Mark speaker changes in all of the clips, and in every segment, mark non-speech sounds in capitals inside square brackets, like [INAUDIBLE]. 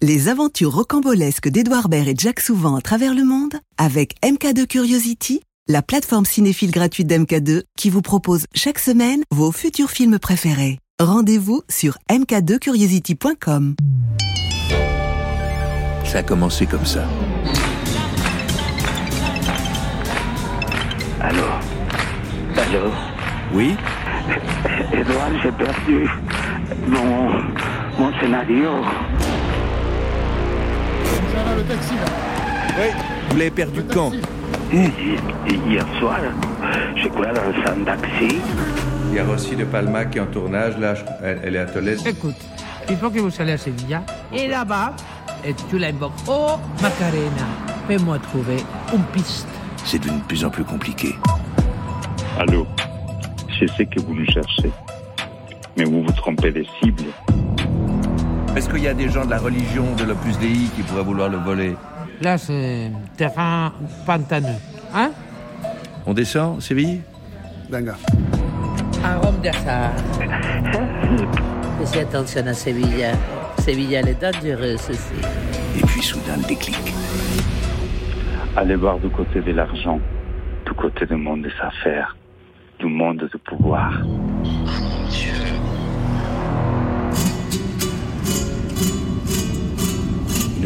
Speaker 1: Les aventures rocambolesques d'Edouard Baird et Jack Souvent à travers le monde avec MK2 Curiosity, la plateforme cinéphile gratuite d'MK2 qui vous propose chaque semaine vos futurs films préférés. Rendez-vous sur mk2curiosity.com.
Speaker 2: Ça a commencé comme ça.
Speaker 3: Allô? Allô?
Speaker 2: Oui?
Speaker 3: Edouard, j'ai perdu mon, mon scénario.
Speaker 4: Le taxi là.
Speaker 2: Oui. Vous l'avez perdu quand
Speaker 3: Hi- Hier soir, je crois dans un taxi?
Speaker 2: Il y a Rossi de Palma qui est en tournage, là, elle, elle est à Tolède.
Speaker 5: Écoute, il faut que vous allez à Sevilla. Et là-bas, et tu l'invoques. Oh, Macarena, fais-moi trouver une piste.
Speaker 2: C'est devenu de plus en plus compliqué.
Speaker 6: Allô, je sais que vous nous cherchez, mais vous vous trompez des cibles.
Speaker 2: Est-ce qu'il y a des gens de la religion de l'Opus Dei qui pourraient vouloir le voler
Speaker 5: Là, c'est terrain pantaneux. Hein
Speaker 2: On descend, Séville
Speaker 4: Danga.
Speaker 5: Un homme d'affaires. Fais attention à Sevilla. Sevilla, elle est dangereuse aussi.
Speaker 2: Et puis soudain, le déclic.
Speaker 6: Allez voir du côté de l'argent, du côté du monde des affaires, du monde du pouvoir.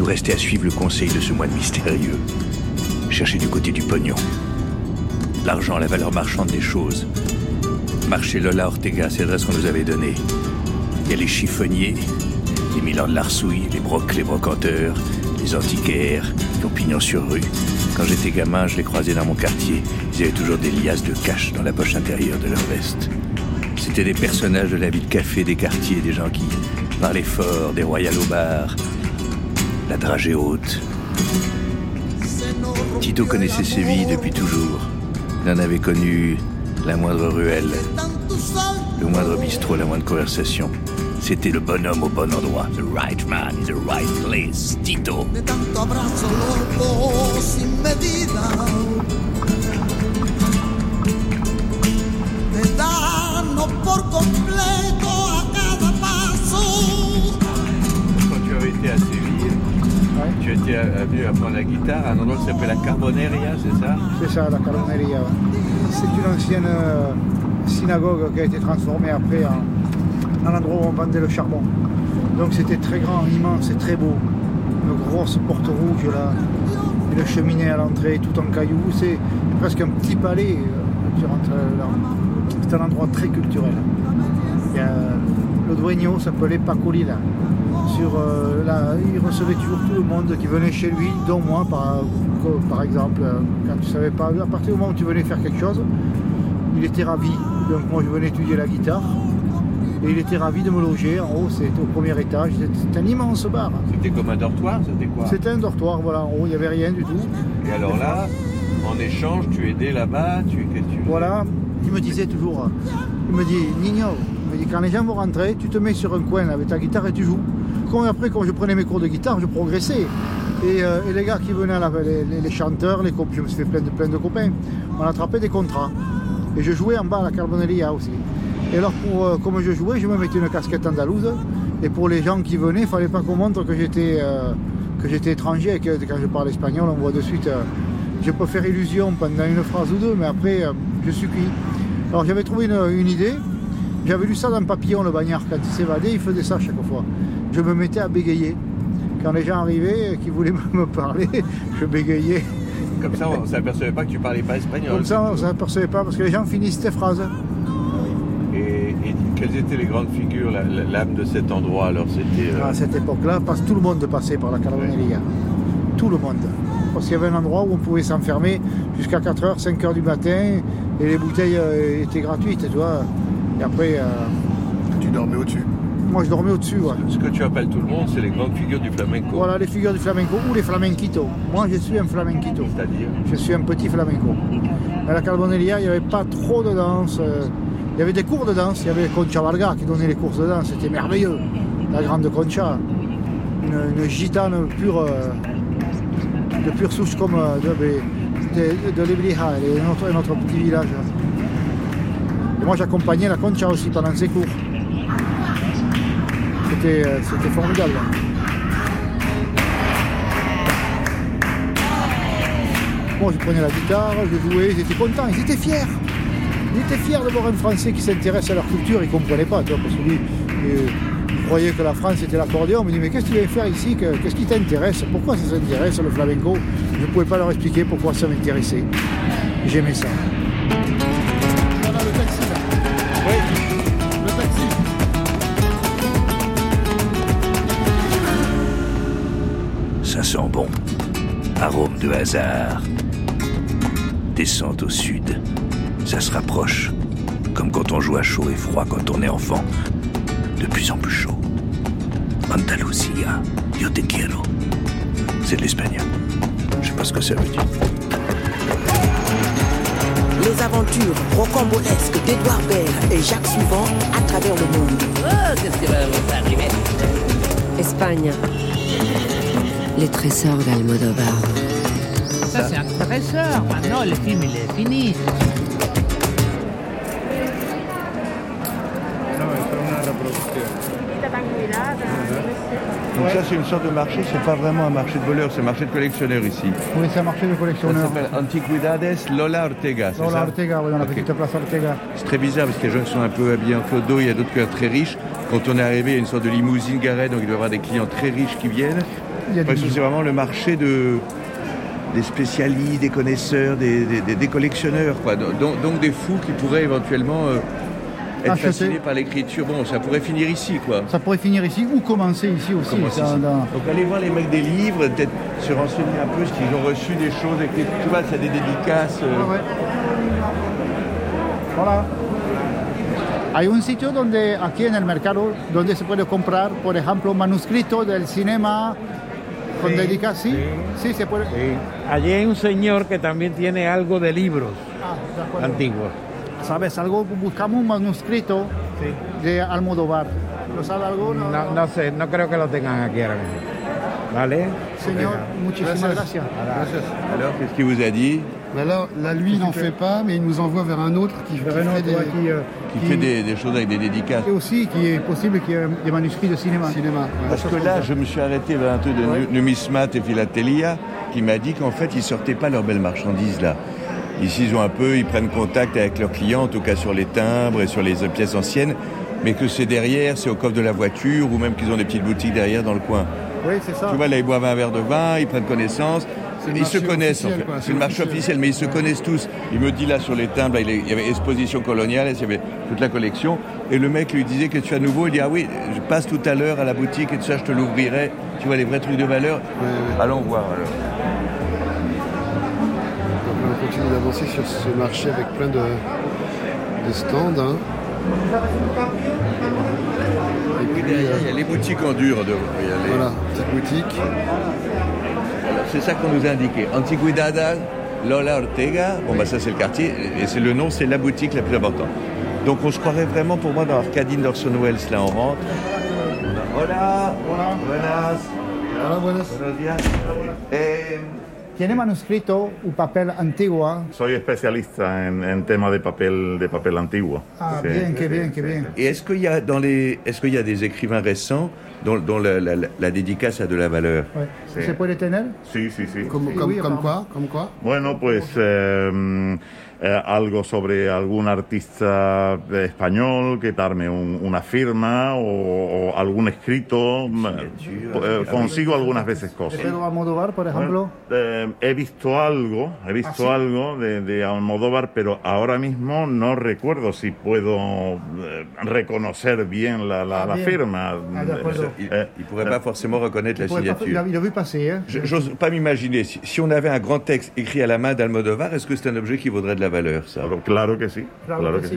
Speaker 2: Nous restait à suivre le conseil de ce moine mystérieux. Chercher du côté du pognon. L'argent, la valeur marchande des choses. Marché Lola Ortega, c'est l'adresse qu'on nous avait donnée. Il y a les chiffonniers, les Milan de l'Arsouille, les brocs, les brocanteurs, les antiquaires, qui ont pignon sur rue. Quand j'étais gamin, je les croisais dans mon quartier. Ils avaient toujours des liasses de cash dans la poche intérieure de leur veste. C'était des personnages de la vie de café des quartiers, des gens qui parlaient fort, des royales au bar, la dragée haute. Tito connaissait Séville depuis toujours. Il en avait connu la moindre ruelle, le moindre bistrot, la moindre conversation. C'était le bonhomme au bon endroit. The right man in the right place, Tito. Quand tu avais été tu étais venu apprendre la guitare un endroit qui s'appelle la Carboneria, c'est ça?
Speaker 4: C'est ça, la Carboneria. C'est une ancienne euh, synagogue qui a été transformée après en, en endroit où on vendait le charbon. Donc c'était très grand, immense et très beau. Une grosse porte rouge là, une cheminée à l'entrée, tout en cailloux. C'est presque un petit palais. euh. C'est un endroit très culturel. Le dueño s'appelait Paco Lila. Sur, euh, il recevait toujours tout le monde qui venait chez lui, dont moi par, par exemple. euh, Quand tu savais pas, à partir du moment où tu venais faire quelque chose, il était ravi. Donc moi je venais étudier la guitare. Et il était ravi de me loger. En haut, c'était au premier étage. C'était un immense bar.
Speaker 2: C'était comme un dortoir, c'était quoi?
Speaker 4: C'était un dortoir, voilà. En haut, il n'y avait rien du tout.
Speaker 2: Et alors là, en échange, tu aidais là-bas, tu, tu
Speaker 4: Voilà, il me disait toujours, il me dit, Nino, il me dit, quand les gens vont rentrer, tu te mets sur un coin avec ta guitare et tu joues. Comme après, quand je prenais mes cours de guitare, je progressais. Et, euh, les gars qui venaient, là, les, les- les chanteurs, les cop- je me suis fait plein de, de copains, on attrapait des contrats. Et je jouais en bas à la Carboneria aussi. Et alors, pour, euh, comme je jouais, je me mettais une casquette andalouse. Et pour les gens qui venaient, il fallait pas qu'on montre que j'étais euh, que j'étais étranger et que quand je parle espagnol, on voit de suite. je peux faire illusion pendant une phrase ou deux, mais après, je suis cuit. Alors j'avais trouvé une, une idée. J'avais lu ça dans Papillon, le bagnard. Quand il s'évadait, il faisait ça chaque fois. Je me mettais à bégayer. Quand les gens arrivaient, et qui voulaient [LAUGHS] me parler, je bégayais.
Speaker 2: Comme ça, on ne s'apercevait pas que tu parlais pas espagnol.
Speaker 4: Comme ça, on ne s'apercevait pas parce que les gens finissent tes phrases.
Speaker 2: Et, et quelles étaient les grandes figures, l'âme de cet endroit Alors, c'était. euh,
Speaker 4: À cette époque-là, tout le monde passait par la Carboneria. Tout le monde. Parce qu'il y avait un endroit où on pouvait s'enfermer jusqu'à 4h, 5h du matin et les bouteilles euh, étaient gratuites, tu vois. Et après, euh,
Speaker 7: Tu dormais au-dessus.
Speaker 4: Moi je dormais au-dessus. ouais.
Speaker 2: Ce que tu appelles tout le monde, c'est les grandes figures du flamenco.
Speaker 4: Voilà les figures du flamenco ou les flamenquitos. Moi je suis un flamenquito.
Speaker 2: C'est-à-dire
Speaker 4: Je suis un petit flamenco. À la Carboneria, il n'y avait pas trop de danse. euh, Il y avait des cours de danse. Il y avait Concha Varga qui donnait les cours de danse. C'était merveilleux. La grande Concha. Une, une gitane pure, euh, de pure souche comme euh, de, de, de notre, notre petit village. Et moi j'accompagnais la Concha aussi pendant ses cours. Euh, c'était formidable. Moi, je prenais la guitare, je jouais, ils étaient contents, ils étaient fiers. Ils étaient fiers de voir un Français qui s'intéresse à leur culture, ils ne comprenaient pas, tu vois, parce que lui, euh, il croyait que la France était l'accordéon. On me dit, mais qu'est-ce que tu viens faire ici Qu'est-ce qui t'intéresse? Pourquoi ça s'intéresse, le flamenco? Je ne pouvais pas leur expliquer pourquoi ça m'intéressait. J'aimais ça.
Speaker 2: Sent bon. Arôme de hasard. Descente au sud. Ça se rapproche. Comme quand on joue à chaud et froid quand on est enfant. De plus en plus chaud. Andalusia, yo te quiero. C'est de l'espagnol. Je sais pas ce que ça veut dire.
Speaker 8: Les aventures rocambolesques d'Edouard Baird et Jacques Souvent à travers le monde.
Speaker 5: Oh, qu'est-ce qui va vous arriver?
Speaker 9: Espagne. Les trésors d'Almodovar.
Speaker 5: Ça, c'est un trésor. Maintenant, le film, il est fini.
Speaker 10: Donc ça c'est une sorte de marché, c'est pas vraiment un marché de voleurs, c'est un marché de collectionneurs ici.
Speaker 4: Oui, c'est un marché de
Speaker 10: Ça
Speaker 4: collectionneurs.
Speaker 10: s'appelle Antiquidades Lola Ortega, c'est
Speaker 4: Lola
Speaker 10: ça
Speaker 4: Ortega, oui, dans la petite place Ortega.
Speaker 10: C'est très bizarre parce a des gens sont un peu habillés en clodo, il y a d'autres qui sont très riches. Quand on est arrivé, il y a une sorte de limousine garée, donc il doit y avoir des clients très riches qui viennent.
Speaker 4: Il y a
Speaker 10: c'est vraiment le marché de, des spécialistes, des connaisseurs, des, des- des- des collectionneurs, quoi. Donc, donc des fous qui pourraient éventuellement euh, être
Speaker 4: Acheter.
Speaker 10: fascinés par l'écriture. Bon, ça pourrait finir ici, quoi.
Speaker 4: Ça pourrait finir ici ou commencer ici aussi.
Speaker 10: Commencer
Speaker 4: ça,
Speaker 10: ici.
Speaker 4: dans-
Speaker 10: Donc allez voir les mecs des livres, peut-être se renseigner un peu, ce qu'ils ont reçu des choses, écrites. tu vois, ça a des dédicaces. euh,
Speaker 4: Ah ouais. Hola. Hay un sitio donde aquí en el mercado donde se puede comprar, por ejemplo, manuscritos del cinema con
Speaker 11: Sí,
Speaker 4: dedicación. ¿Sí?
Speaker 11: sí.
Speaker 4: sí, se puede.
Speaker 11: Sí. Allí hay un señor que también tiene algo de libros
Speaker 4: Ah, de
Speaker 11: antiguos.
Speaker 4: ¿Sabes algo? Buscamos un manuscrito de Almodóvar. ¿Lo sabe algo?
Speaker 11: No, no sé, no creo que lo tengan aquí ahora mismo. ¿Vale?
Speaker 4: Señor, muchísimas gracias.
Speaker 10: Alors, qu'est-ce qu'il vous a dit
Speaker 7: Mais là, là, lui, il n'en fait pas, mais il nous envoie vers un autre qui, qui fait des
Speaker 4: ouais, qui, euh,
Speaker 10: Qui fait des, des choses avec des dédicaces.
Speaker 4: Et aussi qu'il est possible qu'il y ait des manuscrits de cinéma.
Speaker 7: cinéma. ouais.
Speaker 10: Parce que là, je me suis arrêté vers un truc de nu- numismat et philatélia qui m'a dit qu'en fait, ils sortaient pas leurs belles marchandises là. Ici, ils ont un peu, ils prennent contact avec leurs clients, en tout cas sur les timbres et sur les euh, pièces anciennes, mais que c'est derrière, c'est au coffre de la voiture, ou même qu'ils ont des petites boutiques derrière dans le coin.
Speaker 4: Oui, c'est ça.
Speaker 10: Tu vois, là, ils boivent un verre de vin, ils prennent connaissance. Ils se connaissent, en fait. C'est le marché
Speaker 7: officiel.
Speaker 10: mais ils se connaissent tous. Il me dit là sur les timbres, là, il y avait exposition coloniale, il y avait toute la collection. Et le mec lui disait que tu as nouveau, il dit Ah oui, je passe tout à l'heure à la boutique et tout ça, je te l'ouvrirai. Tu vois, les vrais trucs de valeur? Allons voir alors.
Speaker 7: Donc on continue d'avancer sur ce marché avec plein de, de stands. hein. Et puis,
Speaker 10: Derrière,
Speaker 7: euh,
Speaker 10: il y a les boutiques en dur. De, il y a les-
Speaker 7: voilà, petite boutique.
Speaker 10: C'est ça qu'on nous a indiqué. Antiquidada, Lola Ortega. Bon, bah ça, c'est le quartier. Et c'est le nom, c'est la boutique la plus importante. Donc, on se croirait vraiment, pour moi, dans Arcadine d'Orson Welles. Là, on rentre. Hola.
Speaker 4: Hola.
Speaker 10: Buenas.
Speaker 7: Hola, buenas.
Speaker 10: Buenos días. Eh,
Speaker 4: ¿Tiene manuscrito un papel antiguo?
Speaker 12: Soy especialista en, en tema de papel, de papel antiguo.
Speaker 4: Ah,
Speaker 12: Sí.
Speaker 4: bien, qué bien, qué bien.
Speaker 10: Et est-ce qu'il y a dans les, est-ce qu'il y a des écrivains récents dont, dont la, la- la- la dédicace a de la valeur
Speaker 4: Ouais.
Speaker 12: Sí.
Speaker 4: ¿Se puede tener?
Speaker 12: Sí, sí, sí.
Speaker 7: Quoi Comme quoi
Speaker 12: Bueno, pues eh, eh, algo sobre algún artista español que darme un- una firma o, o algún escrito. Eh, consigo algunas veces
Speaker 4: ¿De
Speaker 12: cosas.
Speaker 4: Pedro Almodóvar, por ejemplo?
Speaker 12: Eh, he visto algo, he visto
Speaker 4: ¿Ah, sí?
Speaker 12: algo de, de Almodóvar, pero ahora mismo no recuerdo si puedo eh, reconocer bien la, la-
Speaker 4: Ah,
Speaker 12: la
Speaker 4: bien.
Speaker 12: firma.
Speaker 4: Ah,
Speaker 12: Eh,
Speaker 10: pourrait pas forcément reconnaître la
Speaker 4: Il pourrait pas- il, a,
Speaker 10: signature.
Speaker 4: il a vu passer. Hein?
Speaker 10: Je- J'ose pas m'imaginer. Si, si on avait un grand texte écrit à la main d'Almodovar, est-ce que c'est un objet qui vaudrait de la valeur, ça?
Speaker 12: Claro, claro que sí.
Speaker 4: Claro que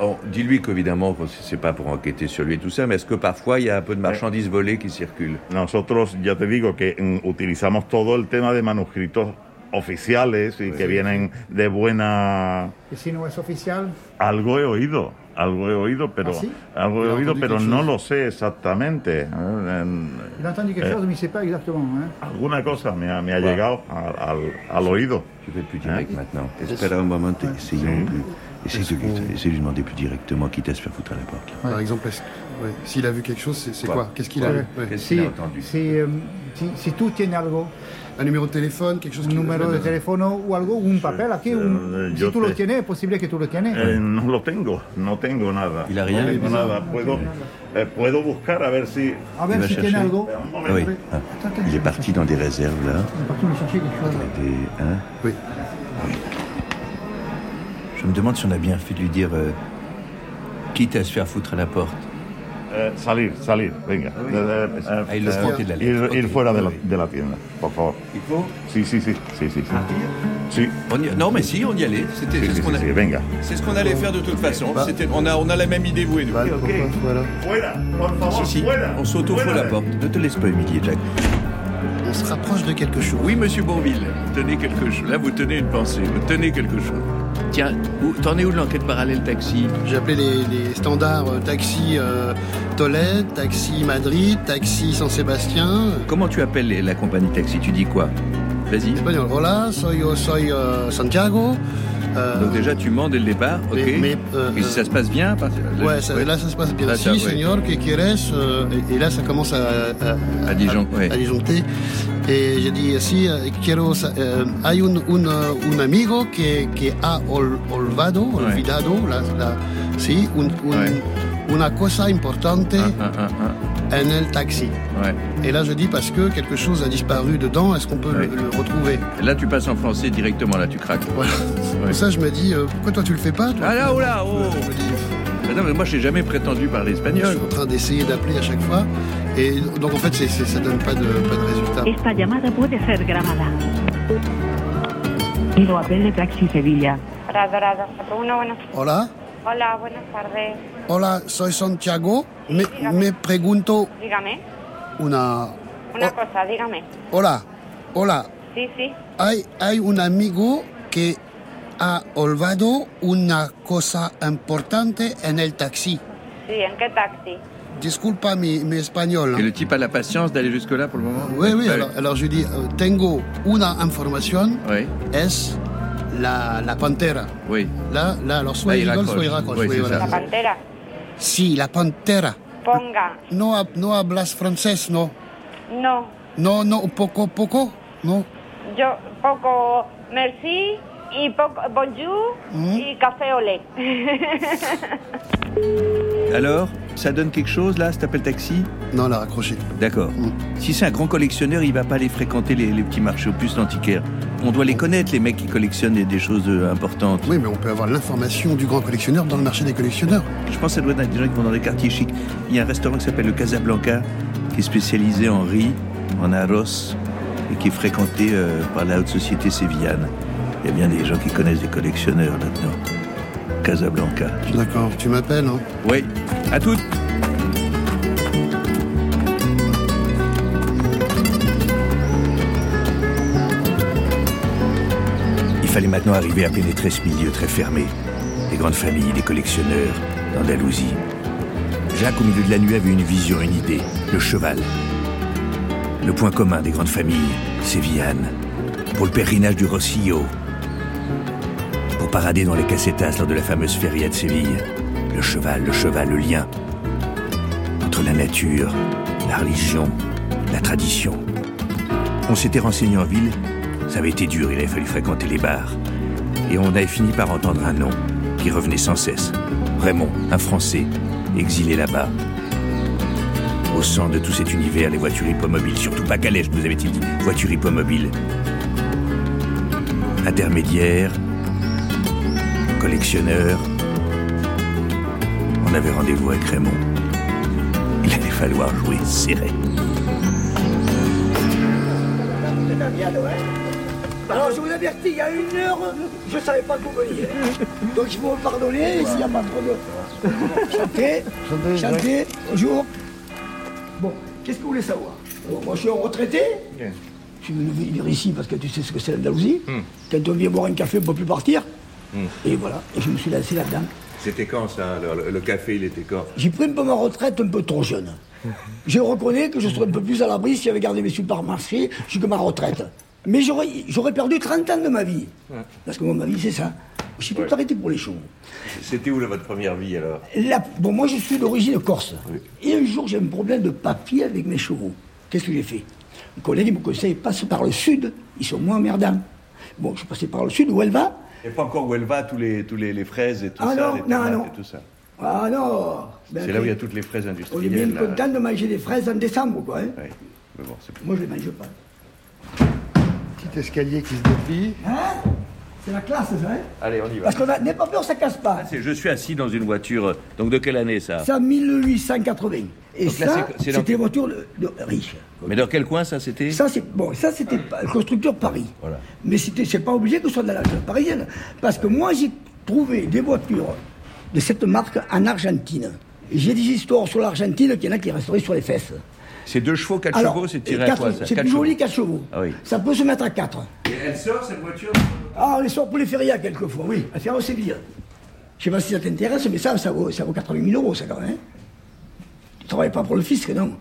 Speaker 10: oh, Dis-lui qu'évidemment, c'est pas pour enquêter sur lui et tout ça, mais est-ce que parfois il y a un peu de marchandises volées qui circulent?
Speaker 12: Nosotros, ya te digo, que mm, utilizamos todo el tema de manuscritos oficiales y que vienen de buena...
Speaker 4: Y si no es oficial,
Speaker 12: Algo he oído, algo he oído, pero,
Speaker 4: ¿Ah, sí?
Speaker 12: algo he
Speaker 7: Il a
Speaker 12: oído,
Speaker 7: entendu
Speaker 12: pero
Speaker 7: quelque
Speaker 12: no
Speaker 7: chose.
Speaker 12: lo sé exactamente. ¿eh? En-
Speaker 4: il a entendu quelque
Speaker 12: Eh.
Speaker 4: chose, mais il ne sait pas exactement. Hein?
Speaker 12: alguna cosa me ha, me ha
Speaker 10: Ouais.
Speaker 12: llegado al, al- al oído.
Speaker 10: Je vais plus direct
Speaker 12: Hein
Speaker 10: maintenant. Espera un moment, essayons
Speaker 12: Oui.
Speaker 10: plus. Essaye de, lui, essaye de lui demander plus directement, quitte à se faire foutre à la porte. là.
Speaker 7: Par exemple, est-ce- ouais, s'il a vu quelque chose, c'est c'est
Speaker 10: Quoi
Speaker 7: Qu'est-ce qu'il a
Speaker 10: Ouais.
Speaker 7: vu? Ouais.
Speaker 10: Qu'est-ce
Speaker 4: Si,
Speaker 10: qu'il a entendu
Speaker 4: si, euh, tú tienes algo,
Speaker 7: Un numéro de téléphone, quelque chose
Speaker 4: Un número de teléfono o algo, un papel aquí. un-
Speaker 12: Eh,
Speaker 4: si tú lo tienes, es posible que tú lo tienes.
Speaker 12: Eh, no lo tengo, no tengo nada.
Speaker 2: Il a rien
Speaker 12: No tengo nada. Puedo, eh, puedo buscar a ver si.
Speaker 4: A ver
Speaker 2: Il
Speaker 4: si tiene algo.
Speaker 2: Ah oui. Ah. Il est parti dans des réserves là.
Speaker 4: On est parti me chercher quelque chose.
Speaker 2: Des, hein
Speaker 7: Oui.
Speaker 2: Je me demande si on a bien fait de lui dire, euh, quitte à se faire foutre à la porte.
Speaker 12: Eh, salir, salir, venga. Eh, eh,
Speaker 2: Ah,
Speaker 12: eh,
Speaker 2: prend de la
Speaker 12: ir,
Speaker 2: lettre.
Speaker 12: ir fuera de la, de la tienda, por favor.
Speaker 2: Il faut
Speaker 12: Sí, sí, sí, sí, sí. sí. Sí,
Speaker 2: On y- Non mais si, on y allait. C'était
Speaker 12: sí,
Speaker 2: ce qu'on
Speaker 12: sí,
Speaker 2: a-
Speaker 12: sí, venga.
Speaker 2: c'est ce qu'on allait faire de toute façon. C'était- on, a, on a la même idée, vous et nous.
Speaker 7: Pourquoi Voilà.
Speaker 12: Fuera, por favor,
Speaker 2: Si, si,
Speaker 12: fuera.
Speaker 2: on
Speaker 12: fuera
Speaker 2: la
Speaker 12: de-
Speaker 2: porte. Ne te laisse pas humilier, Jack.
Speaker 7: On se rapproche de quelque chose.
Speaker 2: Oui, monsieur Bourville, tenez quelque chose. Là, vous tenez une pensée, vous tenez quelque chose. Tiens, t'en es où de l'enquête parallèle taxi
Speaker 7: J'ai appelé les, les standards euh, taxi euh, Tolède, taxi Madrid, taxi San Sébastien.
Speaker 2: Comment tu appelles les- la compagnie taxi? Tu dis quoi? Vas-y.
Speaker 7: Espagnol. Hola, soy, soy euh, Santiago. Euh,
Speaker 2: Donc déjà, tu mens dès le départ, ok
Speaker 7: Mais- mais, euh,
Speaker 2: Et si ça se passe bien parce-
Speaker 7: Ouais, ça- là ça se passe bien.
Speaker 2: Là,
Speaker 7: si,
Speaker 2: ça, ouais.
Speaker 7: señor, que quieres euh, et, et là ça commence à, à,
Speaker 2: À disjon- ouais.
Speaker 7: à disjoncter. Et j'ai dit, si, eh, quiero, sa- eh, hay un, un, eh, un amigo que, que ha ol- olvado, olvidado, la, la- sí, un- un- una cosa importante
Speaker 2: Ah, ah, ah.
Speaker 7: en el taxi.
Speaker 2: Ouais.
Speaker 7: Et là je dis parce que quelque chose a disparu dedans, est-ce qu'on peut le-
Speaker 2: Ouais.
Speaker 7: le, retrouver?
Speaker 2: Et Là, tu passes en français directement, là, tu craques.
Speaker 7: Voilà. [LAUGHS] Pour ça je me dis, euh, pourquoi toi tu le fais pas toi?
Speaker 2: Ah là, oh là, oh
Speaker 7: Je me dis,
Speaker 2: Non, mais moi, j'ai jamais prétendu parler
Speaker 7: Je
Speaker 2: espagnol.
Speaker 7: suis en train d'essayer d'appeler à chaque fois. Et donc en fait, c'est, c'est- ça donne pas de, pas de résultat.
Speaker 13: Esta llamada puede ser grabada. Pido papel de Taxi Sevilla.
Speaker 14: Dorado, uno, buenas.
Speaker 7: Hola,
Speaker 14: Hola, buenas tardes.
Speaker 7: hola, soy Santiago. Me, me pregunto
Speaker 14: Dígame.
Speaker 7: una...
Speaker 14: Una cosa, dígame.
Speaker 7: Hola, hola.
Speaker 14: Sí, sí.
Speaker 7: Hay, hay un amigo que ha olvidado una cosa importante en el taxi.
Speaker 14: Sí, ¿en qué taxi?
Speaker 7: Disculpa mi, mi español.
Speaker 2: Et le type a la patience d'aller jusque-là pour le moment?
Speaker 7: Oui, oui,
Speaker 2: Ouais.
Speaker 7: alors, alors je dis, euh, tengo una información,
Speaker 2: Oui,
Speaker 7: es la, la pantera.
Speaker 2: oui.
Speaker 7: Là, là, alors soit
Speaker 2: Là,
Speaker 7: il rigole,
Speaker 2: raccroche.
Speaker 7: soit il raccroche.
Speaker 2: Oui,
Speaker 7: oui, voilà.
Speaker 14: La pantera.
Speaker 7: Si, la pantera.
Speaker 14: Ponga.
Speaker 7: No, hab- no hablas francés, no?
Speaker 14: No.
Speaker 7: No, no, poco, poco, no?
Speaker 14: Yo poco merci y poco bonjour y café au lait. [LAUGHS]
Speaker 2: Alors, ça donne quelque chose, là, cet appel taxi?
Speaker 7: Non, elle a raccroché.
Speaker 2: D'accord. Si c'est un grand collectionneur, il va pas aller fréquenter les, les petits marchés aux puces d'antiquaires. On doit les connaître, les mecs qui collectionnent des, des choses euh, importantes.
Speaker 7: Oui, mais on peut avoir l'information du grand collectionneur dans le marché des collectionneurs.
Speaker 2: Je pense que ça doit être des gens qui vont dans les quartiers chics. Il y a un restaurant qui s'appelle le Casablanca, qui est spécialisé en riz, en arroz, et qui est fréquenté euh, par la haute société sévillane. Il y a bien des gens qui connaissent des collectionneurs là-dedans. Casablanca.
Speaker 7: D'accord, tu m'appelles, hein
Speaker 2: Oui, à toutes Il fallait maintenant arriver à pénétrer ce milieu très fermé. Des grandes familles, des collectionneurs, d'Andalousie. Jacques, au milieu de la nuit, avait une vision, une idée. Le cheval. Le point commun des grandes familles, sévillanes. Pour le pèlerinage du Rossillo. Parader dans les casetas lors de la fameuse feria de Séville. Le cheval, le cheval, le lien. Entre la nature, la religion, la tradition. On s'était renseigné en ville, ça avait été dur, il avait fallu fréquenter les bars. Et on avait fini par entendre un nom qui revenait sans cesse. Raymond, un Français, exilé là-bas. Au centre de tout cet univers, les voitures hippomobiles, surtout pas calèche, nous avait-il dit, voitures hippomobiles. Intermédiaire, collectionneur. On avait rendez-vous avec Raymond. Il allait falloir jouer serré.
Speaker 15: Alors je vous avertis, il y a une heure, je ne savais pas que vous veniez. Donc il faut me pardonner s'il n'y a pas trop de... Chanter, chanter, bonjour. Bon, qu'est-ce que vous voulez savoir Alors, Moi je suis un retraité. Je suis venu venir ici parce que tu sais ce que c'est l'Andalousie. Quand on vient boire un café, on ne peut plus partir. Et voilà, et je me suis lancé là-dedans.
Speaker 2: C'était quand ça alors, le, café, il était quand?
Speaker 15: J'ai pris un peu ma retraite un peu trop jeune. Je reconnais que je serais un peu plus à l'abri si j'avais gardé mes supermarchés jusqu'à ma retraite. Mais j'aurais perdu 30 ans de ma vie. Parce que moi, ma vie, c'est ça. Je suis tout arrêté pour les choses.
Speaker 2: C'était où là, votre première vie alors?
Speaker 15: Bon, moi, je suis d'origine corse. Et un jour, j'ai un problème de papier avec mes chevaux. qu'est-ce que j'ai fait? Un collègue me conseille, passe par le sud, ils sont moins emmerdants. Bon, je suis passé par le sud, où elle va?
Speaker 10: Et pas encore où elle va, tous les, tous les, les fraises et tout
Speaker 15: Ah
Speaker 10: ça,
Speaker 15: non,
Speaker 10: les
Speaker 15: non,
Speaker 10: tomates
Speaker 15: non.
Speaker 10: et tout ça.
Speaker 15: Ah non Ben,
Speaker 10: C'est là où il y a toutes les fraises
Speaker 15: On est
Speaker 10: industrielles.
Speaker 15: bien
Speaker 10: là.
Speaker 15: content de manger des fraises en décembre, quoi. hein.
Speaker 10: Oui, mais bon, c'est
Speaker 15: Moi, je les mange pas.
Speaker 7: Petit escalier qui se déplie.
Speaker 15: Hein? C'est la classe, ça, hein
Speaker 10: Allez, on y va.
Speaker 15: Parce qu'on a, n'aie pas peur, ça casse pas.
Speaker 2: C'est- Je suis assis dans une voiture. Donc de quelle année ça
Speaker 15: Ça, 1880. Et
Speaker 2: Donc là,
Speaker 15: ça,
Speaker 2: c'est- c'est dans-
Speaker 15: c'était de, de riches.
Speaker 2: Mais dans quel coin ça c'était
Speaker 15: Ça, c'est bon. Ça, c'était le constructeur Paris.
Speaker 2: Voilà.
Speaker 15: Mais c'était, c'est pas obligé que ce soit de la région parisienne. Parce que moi, j'ai trouvé des voitures de cette marque en Argentine. Et J'ai des histoires sur l'Argentine qu'il y en a qui resteraient sur les fesses.
Speaker 2: C'est deux chevaux, quatre
Speaker 15: Alors,
Speaker 2: chevaux, c'est tiré à
Speaker 15: quatre-
Speaker 2: quoi ça
Speaker 15: C'est
Speaker 2: Quatre
Speaker 15: plus joli. 4 chevaux.
Speaker 2: Ah oui.
Speaker 15: Ça peut se mettre à 4.
Speaker 2: Et elle sort cette voiture?
Speaker 15: Ah, on les sort pour les férias quelquefois, oui. À faire au Séville. Je sais pas si ça t'intéresse, mais ça, ça vaut, ça vaut 80 000 euros, ça quand même. hein. Tu travailles pas pour le fisc, non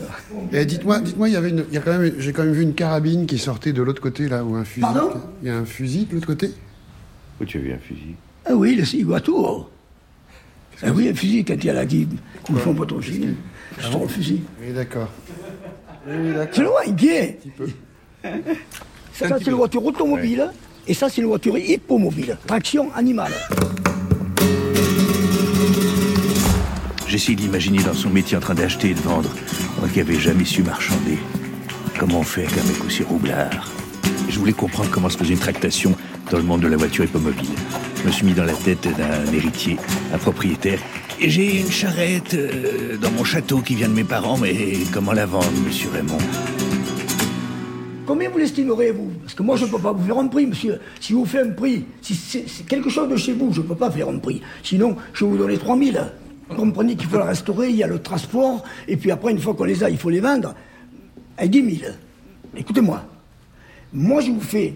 Speaker 15: [LAUGHS]
Speaker 7: Et dites-moi, dites-moi, il y avait une, il y a quand même, j'ai quand même vu une carabine qui sortait de l'autre côté là, ou un fusil.
Speaker 15: Pardon?
Speaker 7: Il y a un fusil de l'autre côté?
Speaker 10: Où tu as vu un fusil?
Speaker 15: Ah oui, le Ciguatour. Ah oui, un fusil, quand il y a la qui me font pas ton fusil. Je sors le fusil.
Speaker 7: Oui, d'accord.
Speaker 15: C'est loin, bien.
Speaker 7: Un
Speaker 15: Ça,
Speaker 7: petit
Speaker 15: c'est
Speaker 7: peu.
Speaker 15: une voiture automobile. Et ça, c'est une voiture hippomobile. Traction animale.
Speaker 2: J'essaie d'imaginer dans son métier en train d'acheter et de vendre, moi qui n'avais jamais su marchander. Comment on fait avec un mec aussi roublard? Je voulais comprendre comment se faisait une tractation dans le monde de la voiture hippomobile. Je me suis mis dans la tête d'un héritier, un propriétaire. Et j'ai une charrette euh, dans mon château qui vient de mes parents, mais comment la vendre, monsieur Raymond?
Speaker 15: Combien vous l'estimerez, vous? Parce que moi, je ne peux pas vous faire un prix, monsieur. Si vous faites un prix, si c'est quelque chose de chez vous, je ne peux pas faire un prix. Sinon, je vais vous donner 3000. Vous comprenez qu'il faut la restaurer, il y a le transport, et puis après, une fois qu'on les a, il faut les vendre. À 10 000. Écoutez-moi. Moi, je vous fais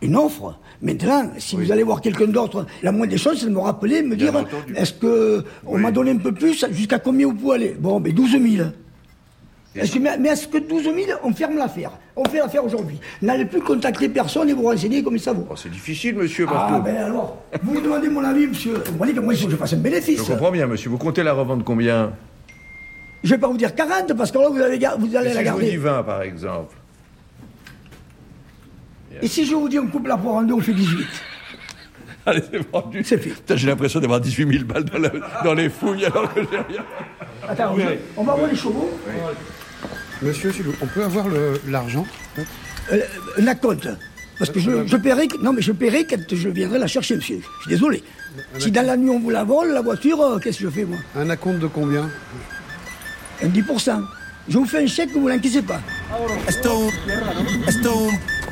Speaker 15: une offre. Maintenant, si vous allez voir quelqu'un d'autre, la moindre des choses, c'est de me rappeler, me dire, est-ce que on m'a donné un peu plus, jusqu'à combien vous pouvez aller? Bon, ben 12 000. Mais mais est-ce que 12 000, on ferme l'affaire? On fait l'affaire aujourd'hui. N'allez plus contacter personne et vous renseigner comme ça vaut.
Speaker 10: C'est difficile, monsieur
Speaker 15: Ah, ben alors, vous me demandez mon avis, monsieur. Vous voyez que moi, il faut que je fasse un bénéfice?
Speaker 10: Je comprends bien, monsieur. Vous comptez la revendre combien?
Speaker 15: Je vais pas vous dire 40, parce que là, vous, allez vous allez
Speaker 10: Et
Speaker 15: la
Speaker 10: si je vous
Speaker 15: garder.
Speaker 10: dis 20, par exemple?
Speaker 15: Et si je vous dis on coupe la poire en deux, on fait 18 [LAUGHS]
Speaker 10: Allez, c'est vendu.
Speaker 15: C'est fait.
Speaker 10: J'ai l'impression d'avoir 18 000 balles dans, la- dans les fouilles alors que j'ai rien.
Speaker 15: Attends,
Speaker 10: Oui.
Speaker 15: on va voir les chevaux.
Speaker 7: Monsieur, on peut avoir le- l'argent
Speaker 15: Euh, un acompte. Parce que je, je paierai, que- non mais je paierai quand je viendrai la chercher, monsieur. Je suis désolé. Si dans la nuit on vous la vole, la voiture, euh, qu'est-ce que je fais, moi?
Speaker 7: Un acompte de combien?
Speaker 15: Un 10%. Je vous fais un chèque, vous l'inquiétez pas.
Speaker 16: Esto,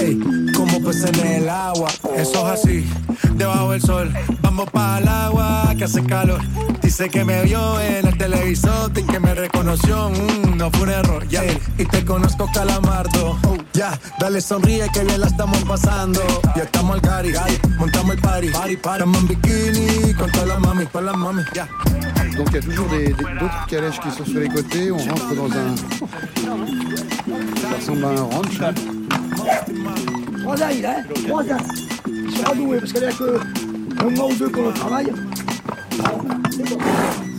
Speaker 16: Ey, como peces en el agua. Eso es así, debajo del sol. Vamos para el agua que hace calor. Dice que me vio en el televisor y que me reconoció. Mm, no fue un error, ya. Y te conozco, calamardo. Oh, ya, dale sonríe que bien la estamos pasando. Ya estamos al gari, montamos el party. party, party. Estamos en bikini con todas las mami, con las mami, ya.
Speaker 7: Donc il y a toujours des- des- d'autres calèches qui sont sur les côtés. On rentre dans un. Ça ressemble à un ranch. hein.
Speaker 15: Trois ans, il a, hein Trois ans. Il sera doué, parce qu'il n'y a que un mois ou deux pour le travail.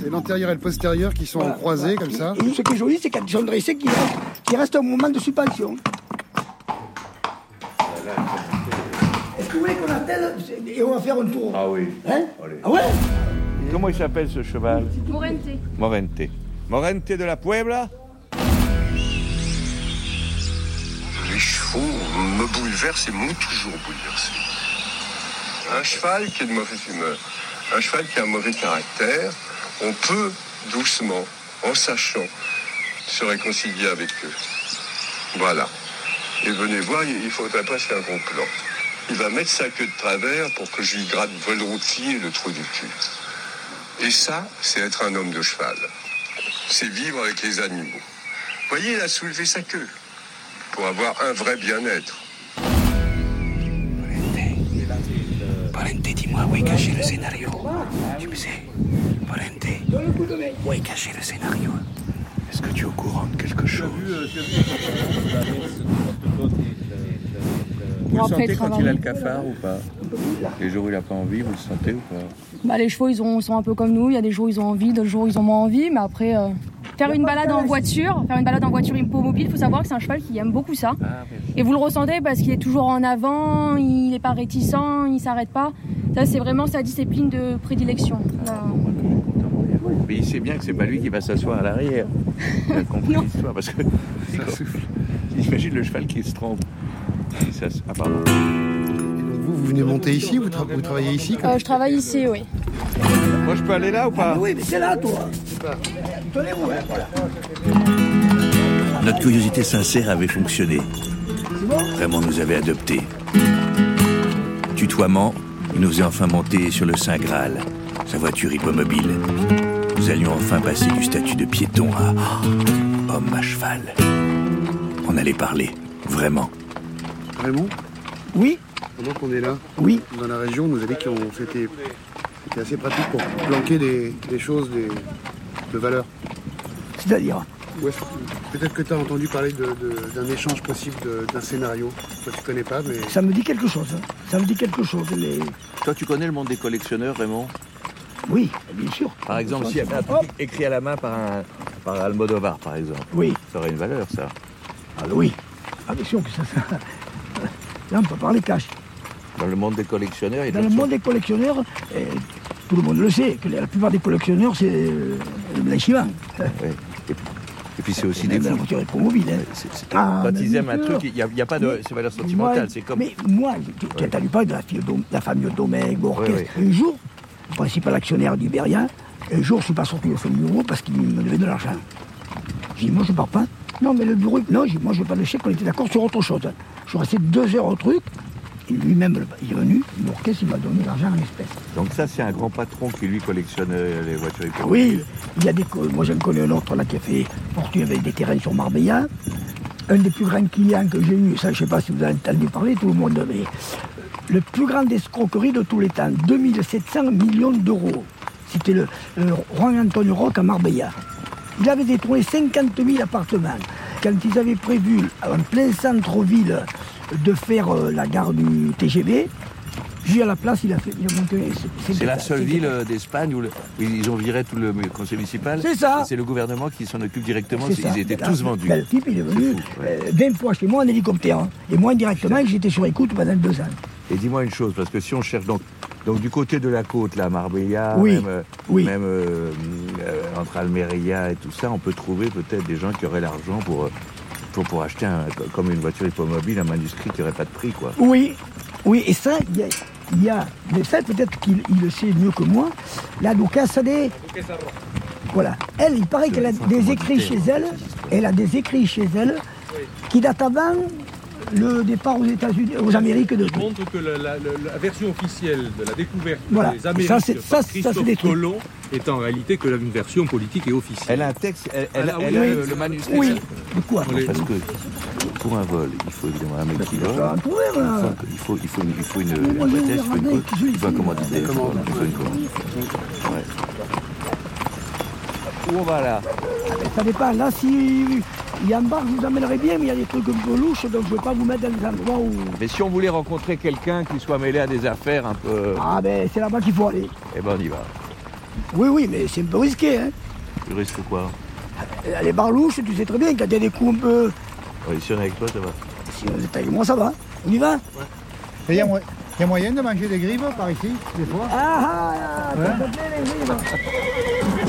Speaker 7: C'est l'antérieur et le postérieur qui sont
Speaker 15: Voilà.
Speaker 7: croisés comme ça.
Speaker 15: Et ce qui est joli, c'est dressés, qu'il reste, qu'il reste un moment de suspension. Est-ce que vous voulez qu'on attelle et on va faire un tour?
Speaker 10: Ah oui.
Speaker 15: Hein? Ah ouais?
Speaker 10: Comment il s'appelle ce cheval?
Speaker 17: Morente.
Speaker 10: Morente. Morente de la Puebla?
Speaker 18: Les chevaux me bouleversent et m'ont toujours bouleversé. Un cheval qui est de mauvaise humeur, un cheval qui a un mauvais caractère, on peut doucement, en sachant, se réconcilier avec eux. Voilà. Et venez voir, il faudrait pas faire un complot. Il va mettre sa queue de travers pour que je lui gratte et le trou du cul. Et ça, c'est être un homme de cheval. C'est vivre avec les animaux. Voyez, il a soulevé sa queue pour avoir un vrai bien-être.
Speaker 2: Parente, dis-moi où est caché le scénario? Tu me sais, Parente, où est caché le scénario? Est-ce que tu es au courant de quelque chose?
Speaker 10: Vous le sentez quand il a le cafard ou pas? Les jours où il n'a pas envie, vous le sentez ou pas?
Speaker 17: Bah, Les chevaux, ils ont, sont un peu comme nous. Il y a des jours où ils ont envie, d'autres jours où ils ont moins envie. Mais après, euh faire une balade en voiture, faire une balade en voiture hippomobile, il faut savoir que c'est un cheval qui aime beaucoup ça. Et vous le ressentez parce qu'il est toujours en avant, il n'est pas réticent, il s'arrête pas. Ça, c'est vraiment sa discipline de prédilection. Là,
Speaker 10: Mais il sait bien que c'est pas lui qui va s'asseoir à l'arrière. Il a compris [LAUGHS] l'histoire parce que ça souffle. Imagine le cheval qui se trompe. Ça, ah, pardon.
Speaker 7: Vous, vous venez monter ici vous, tra- vous travaillez ici
Speaker 17: Euh, je travaille ici, oui.
Speaker 10: Moi, je peux aller là ou pas?
Speaker 15: Oui, mais c'est là, toi. Tenez-vous, hein, voilà.
Speaker 2: Notre curiosité sincère avait fonctionné. Vraiment nous avait adoptés. Tutoiement, il nous faisait enfin monter sur le Saint Graal, sa voiture hippomobile. Nous allions enfin passer du statut de piéton à oh, [GASPS] homme à cheval. On allait parler, vraiment.
Speaker 7: Raymond?
Speaker 15: Oui
Speaker 7: Pendant qu'on est là,
Speaker 15: oui.
Speaker 7: dans la région, on nous a dit que c'était assez pratique pour planquer des, des choses des- de valeur.
Speaker 15: C'est-à-dire
Speaker 7: Ouais, Peut-être que tu as entendu parler de- de- d'un échange possible d'un scénario. Toi, tu connais pas, mais.
Speaker 15: Ça me dit quelque chose. hein. Ça me dit quelque chose. Les...
Speaker 10: Toi, tu connais le monde des collectionneurs, Raymond?
Speaker 15: Oui, bien sûr.
Speaker 10: Par exemple, s'il y avait un truc écrit à la main par, un, par Almodovar, par exemple.
Speaker 15: Oui.
Speaker 10: Ça aurait une valeur, ça.
Speaker 15: Ah oui. Ah, bien sûr que ça. ça- [LAUGHS] Là, on peut parler cash.
Speaker 10: Dans le monde des collectionneurs, il
Speaker 15: Dans le monde des collectionneurs, eh, tout le monde le sait, que la plupart des collectionneurs, c'est euh, le blanchiment.
Speaker 10: choses. Ouais. Et, puis c'est aussi des
Speaker 15: la voiture hein.
Speaker 10: C'est- c'est-
Speaker 15: Ah,
Speaker 10: Quand
Speaker 15: mais
Speaker 10: ils aiment
Speaker 15: bien
Speaker 10: un truc, il n'y a, il y a pas de
Speaker 15: Mais-
Speaker 10: c'est valeur sentimentale.
Speaker 15: Moi,
Speaker 10: C'est comme.
Speaker 15: Mais moi, tu tu as entendu parler de la, la famille Bourquet.
Speaker 10: Oui,
Speaker 15: Un jour, principal actionnaire d'Iberia, un jour, je ne suis pas sorti de son bureau parce qu'il me devait de l'argent. J'ai dit, moi, je ne pars pas. Non, mais le bureau, non, j'ai dit, moi, je ne veux pas de chèque, on était d'accord sur autre chose. Je suis resté deux heures au truc, lui-même, il est venu, Bourquet, il m'a donné l'argent en espèces.
Speaker 10: Donc ça, c'est un grand patron qui lui collectionne euh, les voitures
Speaker 15: Ah. Oui, il y a des, moi j'en connais un autre là qui a fait fortune avec des terrains sur Marbella. Un des plus grands clients que j'ai eu, ça je ne sais pas si vous avez entendu parler, tout le monde, mais le plus grand escroquerie de tous les temps, 2700 millions d'euros. C'était le, le Juan Antonio Roque à Marbella. Il avait détourné 50 000 appartements. Quand ils avaient prévu, en plein centre-ville, de faire euh, la gare du TGV, lui à la place, il a, fait.
Speaker 10: C'est la seule ville euh, d'Espagne où, le- où ils ont viré tout le conseil municipal.
Speaker 15: C'est ça.
Speaker 10: C'est le gouvernement qui s'en occupe directement. Ils étaient
Speaker 15: Là,
Speaker 10: tous vendus.
Speaker 15: ben, le type, il est venu euh, 20 fois chez moi en hélicoptère. hein. Et moi, indirectement, j'étais sur écoute pendant deux ans.
Speaker 10: Et dis-moi une chose, parce que si on cherche donc, donc du côté de la côte, là, Marbella,
Speaker 15: Oui,
Speaker 10: même, euh,
Speaker 15: oui.
Speaker 10: même euh, euh, entre Almeria et tout ça, on peut trouver peut-être des gens qui auraient l'argent pour, euh, pour, pour acheter un, comme une voiture hippomobile, un manuscrit qui n'aurait pas de prix, quoi.
Speaker 15: Oui, oui, et ça, il y a, il y a mais ça, peut-être qu'il il le sait mieux que moi, la Ducassa de... Voilà. Elle, il paraît qu'elle a des écrits chez elle, elle a des écrits chez elle qui datent avant le départ aux États-Unis, aux Amériques de tout.
Speaker 19: montre que la, la- la- la version officielle de la découverte
Speaker 15: Voilà.
Speaker 19: des Amériques
Speaker 15: Ça, c'est-
Speaker 19: par
Speaker 15: ça, ça, c'est
Speaker 19: Christophe
Speaker 15: des trucs.
Speaker 19: Colomb est en réalité que une version politique et officielle.
Speaker 10: Elle a un texte, elle, elle-
Speaker 19: Ah,
Speaker 10: elle
Speaker 19: oui.
Speaker 10: a le, le manuscrit.
Speaker 15: Oui, de quoi
Speaker 10: Parce que pour un vol, il faut évidemment un mec qui vole. Il faut, il faut, il faut une, une il faut une, il faut un
Speaker 15: essayer.
Speaker 10: commanditaire, il faut il faut une commande. Ouais. Où on va là?
Speaker 15: Ça dépend. Là, si il y a un bar, je vous amènerai bien, mais il y a des trucs un peu louches, donc je ne vais pas vous mettre dans des endroits où...
Speaker 10: Mais si on voulait rencontrer quelqu'un qui soit mêlé à des affaires un peu...
Speaker 15: Ah ben, c'est là-bas qu'il faut aller.
Speaker 10: Eh ben on y va.
Speaker 15: Oui, oui, mais c'est un peu risqué, hein.
Speaker 10: Tu risques quoi
Speaker 15: Euh, Les bars louches, tu sais très bien, quand il y a des coups un peu...
Speaker 10: Ouais, Si on est avec toi, ça va.
Speaker 15: Si on est avec moi, ça va. On y va
Speaker 4: Il y, a mo- y a moyen de manger des grives par ici, des fois
Speaker 15: Ah ah, ah,
Speaker 4: Ouais.
Speaker 15: les grives.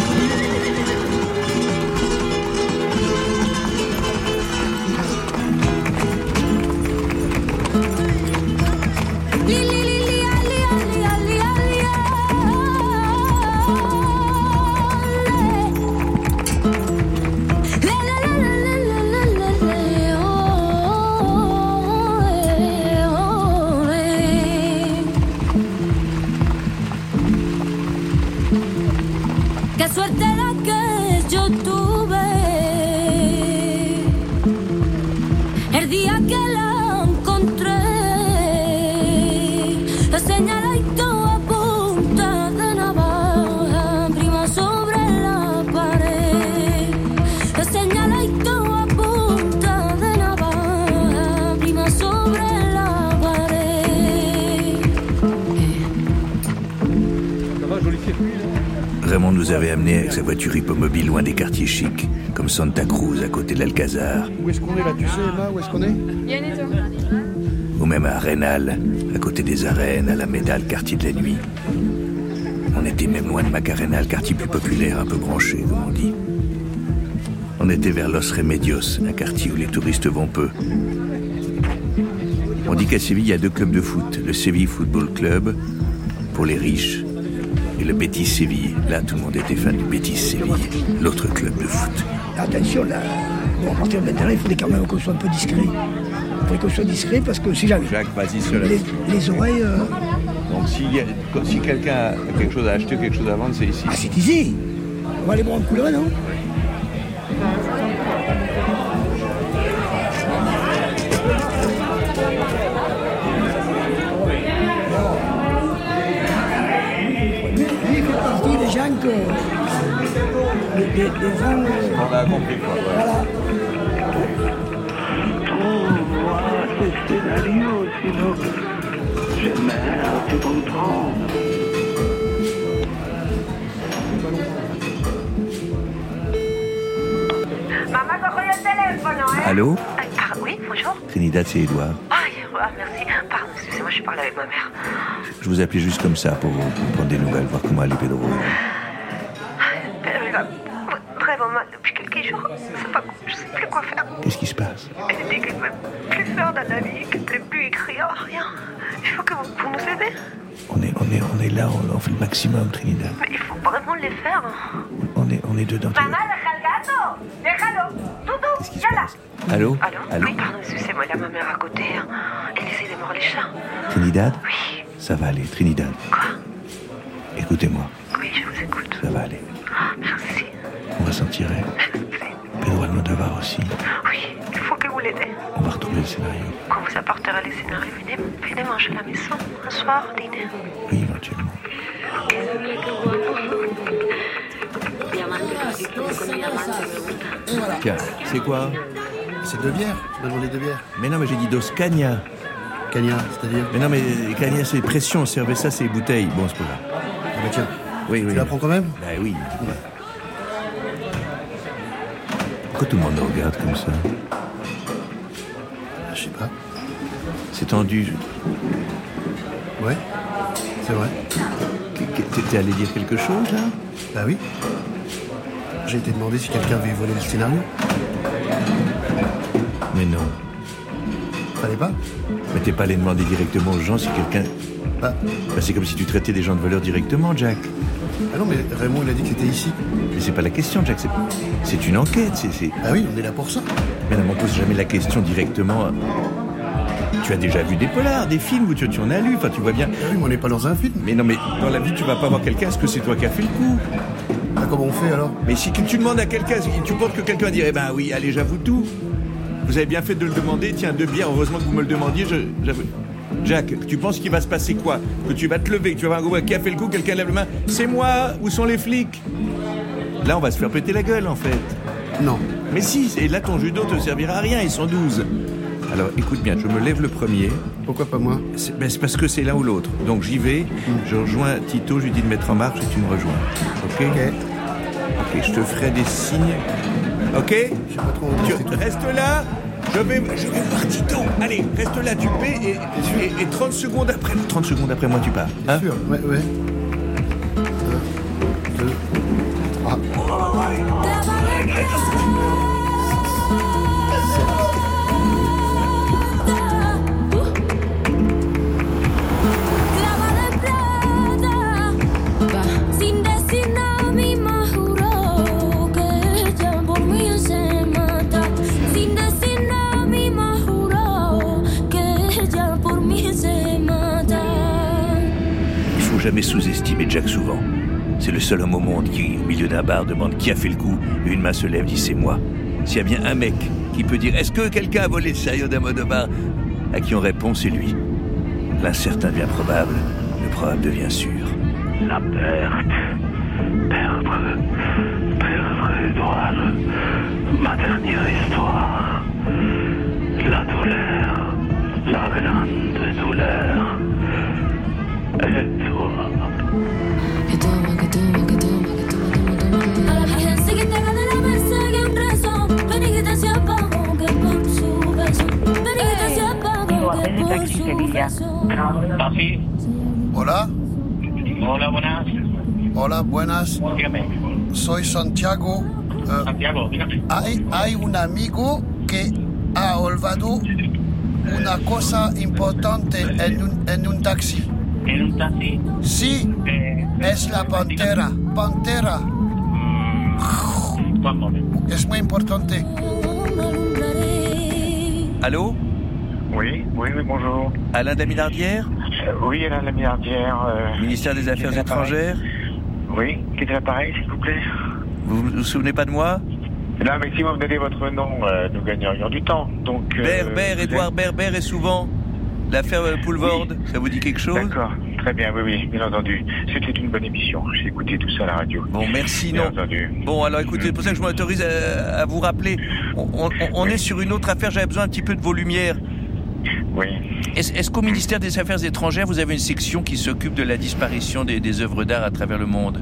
Speaker 2: Nous avait amenés avec sa voiture hippomobile loin des quartiers chics, comme Santa Cruz à côté de l'Alcazar,
Speaker 7: Où est-ce qu'on est là Tu sais, Emma, où est-ce qu'on est?
Speaker 2: Ou même à Rénal, à côté des arènes, à la Médale, quartier de la nuit. On était même loin de Macarena, le quartier plus populaire, un peu branché, comme on dit. On était vers Los Remedios, un quartier où les touristes vont peu. On dit qu'à Séville, il y a deux clubs de foot. Le Séville Football Club, pour les riches, et le Betis Séville. Là, tout le monde était fan du Betis Séville, l'autre club de foot.
Speaker 15: Attention, là, à partir de maintenant, il faudrait quand même qu'on soit un peu discret. Il faudrait qu'on soit discret parce que si jamais.
Speaker 10: Jacques, vas-y, cela.
Speaker 15: Les, les oreilles. euh,
Speaker 10: Donc a- si quelqu'un a quelque chose à acheter, quelque chose à vendre, c'est ici.
Speaker 15: Ah, c'est ici On va aller boire un coup là, non? Des- des gens. euh,
Speaker 10: On a compris quoi.
Speaker 15: Voilà.
Speaker 3: Trouve-moi ce scénario, sinon je meurs, tu comprends
Speaker 20: Maman, t'as le téléphone, hein
Speaker 2: Allô
Speaker 20: Ah oui, bonjour.
Speaker 2: Trinidad, c'est Edouard.
Speaker 20: Ah, ah, merci. Pardon, excusez-moi, je parle avec ma mère.
Speaker 2: Je vous appelais juste comme ça pour, pour prendre des nouvelles, voir comment allait Pedro. Là, on, on fait le maximum, Trinidad.
Speaker 20: Mais il faut vraiment les faire.
Speaker 2: On est, on est dedans.
Speaker 20: Maman. Déjalo. Doudou, là.
Speaker 2: Allô
Speaker 20: Allô
Speaker 2: Allô
Speaker 20: Oui, pardon, excusez-moi, a ma mère à côté. hein. Elle essaie de mordre les chats.
Speaker 2: Trinidad Oui. Ça va aller, Trinidad.
Speaker 20: Quoi
Speaker 2: Écoutez-moi,
Speaker 20: Oui, je vous écoute.
Speaker 2: ça va aller.
Speaker 20: Ah, merci.
Speaker 2: On va s'en tirer. Pedro Almodovar aussi.
Speaker 20: Oui, il faut que vous l'aidez.
Speaker 2: On va retrouver le scénario.
Speaker 20: Quand vous apporterez les scénarios, manger à la maison. Un soir, dîner.
Speaker 2: Oui, éventuellement. Tiens, c'est quoi
Speaker 7: C'est deux bières. Tu m'as demandé deux bières.
Speaker 2: Mais non, mais j'ai dit dos cagna.
Speaker 7: Cagna, c'est-à-dire
Speaker 2: Mais non, mais cagna, c'est pression. Servez ça, c'est bouteilles. Bon, c'est pas grave.
Speaker 7: Ah bah tiens.
Speaker 2: Oui, oui.
Speaker 7: Tu la prends quand même
Speaker 2: Bah oui. Pourquoi tout le monde nous regarde comme ça?
Speaker 7: Je sais pas.
Speaker 2: C'est tendu.
Speaker 7: Ouais, c'est vrai.
Speaker 2: T'es allé dire quelque chose, là?
Speaker 7: Bah oui. J'ai été demandé si quelqu'un avait volé le scénario.
Speaker 2: Mais non.
Speaker 7: Fallait pas?
Speaker 2: Mais t'es pas allé demander directement aux gens si quelqu'un...
Speaker 7: Bah.
Speaker 2: Bah, c'est comme si tu traitais des gens de voleurs directement, Jack.
Speaker 7: Ah non, mais Raymond, il a dit que c'était ici.
Speaker 2: Mais c'est pas la question, Jack. c'est- une enquête. C'est.
Speaker 7: Ah oui, on est là pour ça.
Speaker 2: Mais non, mais on pose jamais la question directement. Tu as déjà vu des polars, des films où tu, tu en as lu, enfin tu vois bien.
Speaker 7: Ah oui, mais on n'est pas dans un film.
Speaker 2: Mais non, mais dans la vie, tu vas pas voir quelqu'un, est-ce que c'est toi qui as fait le coup?
Speaker 7: Ah, comment on fait alors?
Speaker 2: Mais si tu, demandes à quelqu'un, si tu penses que quelqu'un va dire, eh ben oui, allez, j'avoue tout. Vous avez bien fait de le demander, tiens, deux bières, heureusement que vous me le demandiez, j'avoue. Jack, tu penses qu'il va se passer quoi? Que tu vas te lever, que tu vas voir un qui a fait le coup, quelqu'un lève la main. C'est moi Où sont les flics? Là, on va se faire péter la gueule, en fait.
Speaker 7: Non.
Speaker 2: Mais si, et là, ton judo te servira à rien, ils sont 12. Alors, écoute bien, je me lève le premier.
Speaker 7: Pourquoi pas moi
Speaker 2: C'est ben, c'est parce que c'est l'un ou l'autre. Donc, j'y vais, je rejoins Tito, je lui dis de mettre en marche et tu me rejoins. Ok Ok, je te ferai des signes. Ok
Speaker 7: Je sais pas trop où
Speaker 2: Tu restes là, je vais, je vais voir Tito. Allez, reste là, tu paies et, et, et 30 secondes après, 30 secondes après moi, tu pars. Hein
Speaker 7: Sûr, ouais, ouais. Un, deux, trois.
Speaker 2: Jamais sous-estimer Jack souvent. C'est le seul homme au monde qui, au milieu d'un bar, demande qui a fait le coup, une main se lève, dit c'est moi. S'il y a bien un mec qui peut dire est-ce que quelqu'un a volé le sérieux d'un mode de bar? À qui on répond c'est lui. L'incertain devient probable, le probable devient sûr.
Speaker 3: La perte. Perdre. Perdre Edouard. Ma dernière histoire. La douleur. La grande douleur.
Speaker 13: L Taxi Sevilla.
Speaker 3: ¿Taxi?
Speaker 7: Hola.
Speaker 3: Hola, buenas.
Speaker 7: Hola, buenas.
Speaker 3: Dígame.
Speaker 7: Soy Santiago. Eh,
Speaker 3: Santiago, dígame.
Speaker 7: hay, hay un amigo que ha olvidado una cosa importante en un, en un taxi.
Speaker 3: ¿En un taxi?
Speaker 7: Sí,
Speaker 3: Eh,
Speaker 7: es la pantera. Pantera.
Speaker 3: momento.
Speaker 7: Es muy importante.
Speaker 2: Allô
Speaker 6: Oui, oui, oui, bonjour.
Speaker 2: Alain Daminardière
Speaker 6: Euh, oui, Alain la milliardaire. euh,
Speaker 2: Ministère des Affaires
Speaker 6: est
Speaker 2: étrangères
Speaker 6: Oui, qui est à l'appareil, s'il vous plaît
Speaker 2: Vous vous souvenez pas de moi
Speaker 6: Non, mais si vous me donnez votre nom, euh, nous gagnerions du temps. Donc, euh,
Speaker 2: Berber,
Speaker 6: êtes-
Speaker 2: Berber et souvent. L'affaire euh, Poulvord, ça vous dit quelque chose
Speaker 6: D'accord, très bien, oui, oui, bien entendu. C'était une bonne émission. J'ai écouté tout ça à la radio.
Speaker 2: Bon, merci,
Speaker 6: Bien
Speaker 2: non.
Speaker 6: entendu.
Speaker 2: Bon, alors écoutez, c'est pour ça que je m'autorise à, à vous rappeler. On, on- on est sur une autre affaire, j'avais besoin un petit peu de vos lumières.
Speaker 6: Oui.
Speaker 2: Est-ce qu'au ministère des Affaires étrangères, vous avez une section qui s'occupe de la disparition des, des œuvres d'art à travers le monde?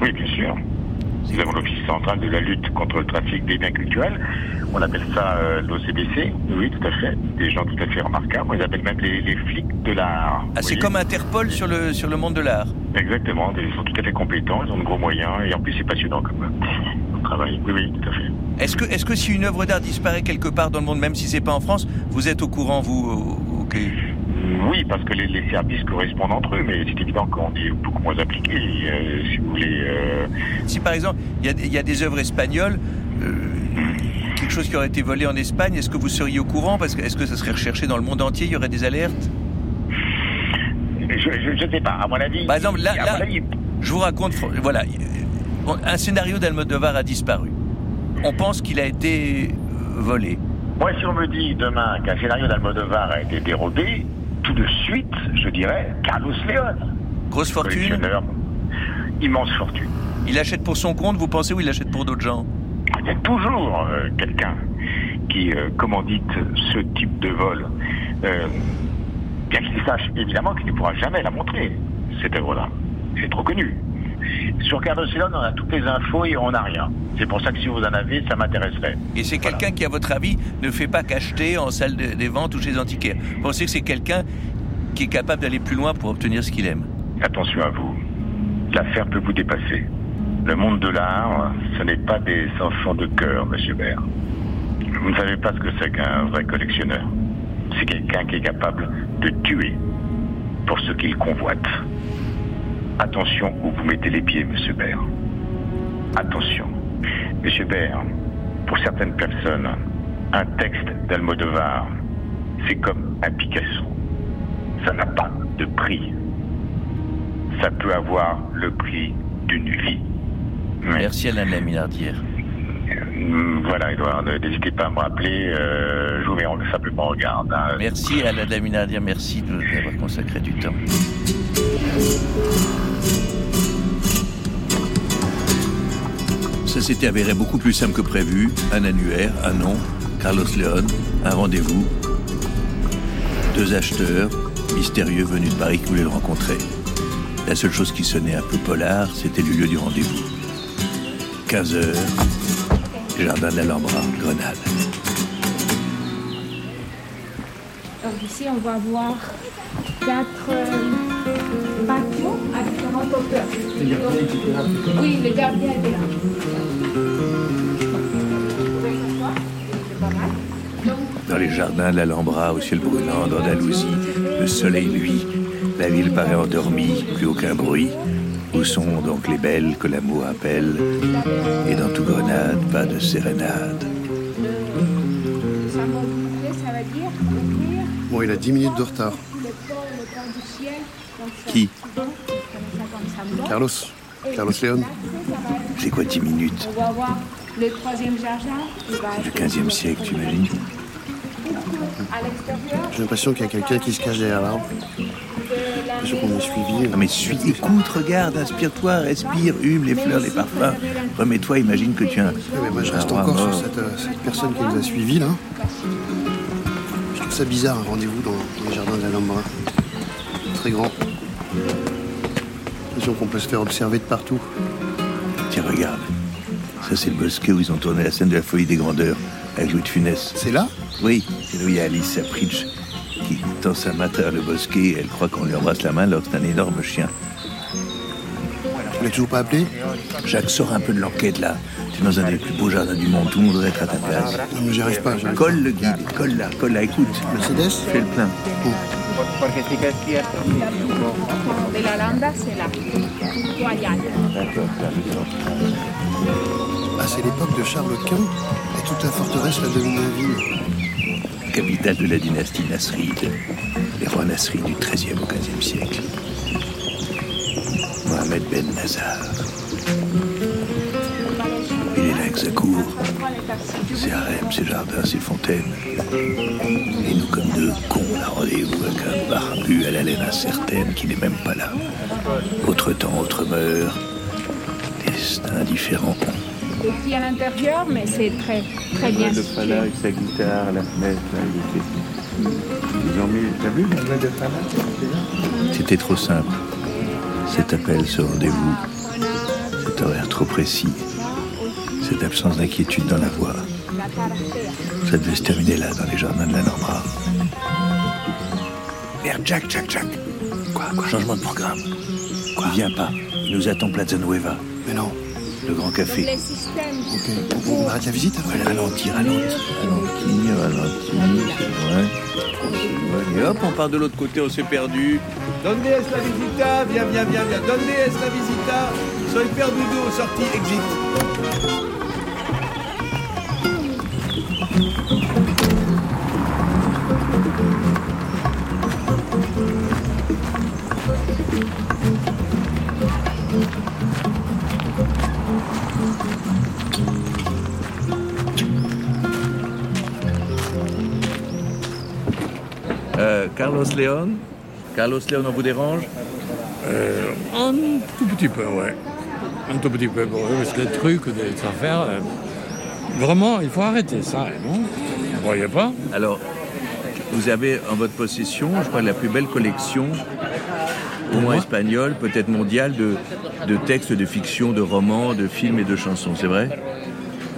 Speaker 6: Oui, bien sûr. Nous avons l'Office central de la lutte contre le trafic des biens culturels. On appelle ça euh, l'OCBC. Oui, tout à fait. Des gens tout à fait remarquables. On les appelle même les, les flics de l'art.
Speaker 2: Ah, c'est comme Interpol sur le, sur le monde de l'art.
Speaker 6: Exactement. Ils sont tout à fait compétents. Ils ont de gros moyens. Et en plus, c'est passionnant comme, travail. Oui, oui, tout à fait.
Speaker 2: Est-ce que, est-ce que si une œuvre d'art disparaît quelque part dans le monde, même si c'est pas en France, vous êtes au courant, vous au- Ok.
Speaker 6: Oui, parce que les, les services correspondent entre eux, mais c'est évident qu'on est beaucoup moins appliqué. euh, si vous voulez. euh,
Speaker 2: Si par exemple, il y a, des- il y a des œuvres espagnoles, euh, quelque chose qui aurait été volé en Espagne, est-ce que vous seriez au courant? Parce que est-ce que ça serait recherché dans le monde entier Il y aurait des alertes?
Speaker 6: Je ne sais pas. À mon avis.
Speaker 2: Par exemple, là,
Speaker 6: avis,
Speaker 2: je vous raconte, voilà, un scénario d'Almodovar a disparu. On pense qu'il a été euh, volé.
Speaker 6: Moi, si on me dit demain qu'un scénario d'Almodovar a été dérobé, tout de suite, je dirais Carlos León.
Speaker 2: Grosse fortune
Speaker 6: immense fortune.
Speaker 2: Il achète pour son compte, vous pensez, ou il achète pour d'autres gens?
Speaker 6: Il y a toujours euh, quelqu'un qui euh, commandite ce type de vol. Euh, bien qu'il sache évidemment qu'il ne pourra jamais la montrer, cette œuvre-là. C'est trop connu. Sur Carlos León, on a toutes les infos et on n'a rien. C'est pour ça que si vous en avez, ça m'intéresserait.
Speaker 2: Et c'est quelqu'un qui, à votre avis, ne fait pas qu'acheter en salle de- des ventes ou chez les antiquaires. Vous pensez que c'est quelqu'un qui est capable d'aller plus loin pour obtenir ce qu'il aime?
Speaker 6: Attention à vous. L'affaire peut vous dépasser. Le monde de l'art, ce n'est pas des enfants de cœur, monsieur Baird. Vous ne savez pas ce que c'est qu'un vrai collectionneur. C'est quelqu'un qui est capable de tuer pour ce qu'il convoite. Attention où vous mettez les pieds, monsieur Baird. Attention. Monsieur Baird, pour certaines personnes, un texte d'Almodovar, c'est comme un Picasso. Ça n'a pas de prix ça peut avoir le prix d'une vie.
Speaker 2: Merci Alain de la Minardière.
Speaker 6: Hum, Voilà, Edouard, n'hésitez pas à me rappeler, euh, je vous mets en- simplement en garde. hein.
Speaker 2: Merci de la Minardière, merci de nous avoir consacré du temps. Ça s'était avéré beaucoup plus simple que prévu. Un annuaire, un nom, Carlos León, un rendez-vous. Deux acheteurs mystérieux venus de Paris qui voulaient le rencontrer. La seule chose qui sonnait un peu polar, c'était le lieu du rendez-vous. 15 heures, jardin de l'Alhambra, Grenade.
Speaker 17: Donc ici, on va voir quatre euh, pavillons Oui, le gardien était là.
Speaker 2: Dans les jardins de l'Alhambra, au ciel brûlant, d'Andalousie, le soleil luit, la ville paraît endormie, plus aucun bruit. Où sont donc les belles que l'amour appelle? Et dans tout Grenade, pas de sérénade.
Speaker 7: Bon, il a 10 minutes de retard.
Speaker 17: le
Speaker 7: Carlos. Carlos
Speaker 17: être-
Speaker 2: C'est quoi 10 minutes
Speaker 17: On va voir le troisième jardin.
Speaker 2: Du
Speaker 17: être
Speaker 2: 15e siècle, tu imagines.
Speaker 7: J'ai l'impression qu'il y a quelqu'un qui se cache derrière l'arbre. J'ai l'impression qu'on est suivi.
Speaker 2: Ah mais suis, écoute, regarde, inspire-toi, respire, hume les fleurs, les parfums. Remets-toi, imagine que tu as un...
Speaker 7: Mais moi, je reste encore sur cette, euh, cette personne qui nous a suivis, là. Je trouve ça bizarre, un rendez-vous dans, dans les jardins de l'Alhambra. Très grand. L'impression qu'on peut se faire observer de partout.
Speaker 2: Tiens, regarde. Ça, c'est le bosquet où ils ont tourné la scène de la folie des grandeurs avec Louis de Funès.
Speaker 7: C'est là?
Speaker 2: Oui, c'est là où il y a Alice Sapritch qui, tend sa main à travers le bosquet et elle croit qu'on lui embrasse la main alors que c'est un énorme chien.
Speaker 7: Tu l'as toujours pas appelé?
Speaker 2: Jacques, sors un peu de l'enquête là. Tu es dans un des plus beaux jardins du monde, tout le monde devrait être à ta place.
Speaker 7: Non, mais j'y arrive pas.
Speaker 2: Colle le guide, colle là, colle là, écoute.
Speaker 7: Mercedes?
Speaker 2: Fais le plein.
Speaker 17: De la landa, c'est là. Royal.
Speaker 7: Ah, c'est l'époque de Charles Quint et toute la forteresse la domine la ville.
Speaker 2: Capitale de la dynastie Nasride. Les rois Nasrides du XIIIe au XVe siècle. Mohamed Ben Nazar. Sa cour, ses harems, ses jardins, ses fontaines. Et nous, comme deux cons, on a rendez-vous avec un barbu à la laine incertaine qui n'est même pas là. Autre temps, autre mœurs. Destin différent.
Speaker 17: Petit à l'intérieur, mais c'est très, très bien.
Speaker 2: de Fala avec sa guitare, la fenêtre, là, il était... Ils ont mis, t'as vu la de Fala? C'était trop simple. Cet appel, ce rendez-vous, cet horaire trop précis, cette absence d'inquiétude dans la voix. Ça devait se terminer là, dans les jardins de la Norma. Merde, Jack, Jack, Jack. Quoi, quoi Changement de programme. Quoi Il vient pas. Il nous attend Plaza Nueva.
Speaker 7: Mais non.
Speaker 2: Le grand café.
Speaker 7: Ok, on, on arrête la visite alors
Speaker 2: Ouais, ralentir, ralentir, ralentir, ralentir, c'est vrai. Et hop, on part de l'autre côté, on s'est perdu. Donde es la visita Viens, viens, viens, viens. Donde es la visita Soy perdudo, sortie, exit. Carlos Leon Carlos Leon, on vous dérange?
Speaker 21: Euh, un tout petit peu, ouais. Un tout petit peu, pour eux, parce que les trucs, des affaires, euh, vraiment, il faut arrêter ça, non? Vous voyez pas?
Speaker 2: Alors, vous avez en votre possession, je crois, la plus belle collection, au moins espagnole, peut-être mondiale, de, de textes de fiction, de romans, de films et de chansons, c'est vrai?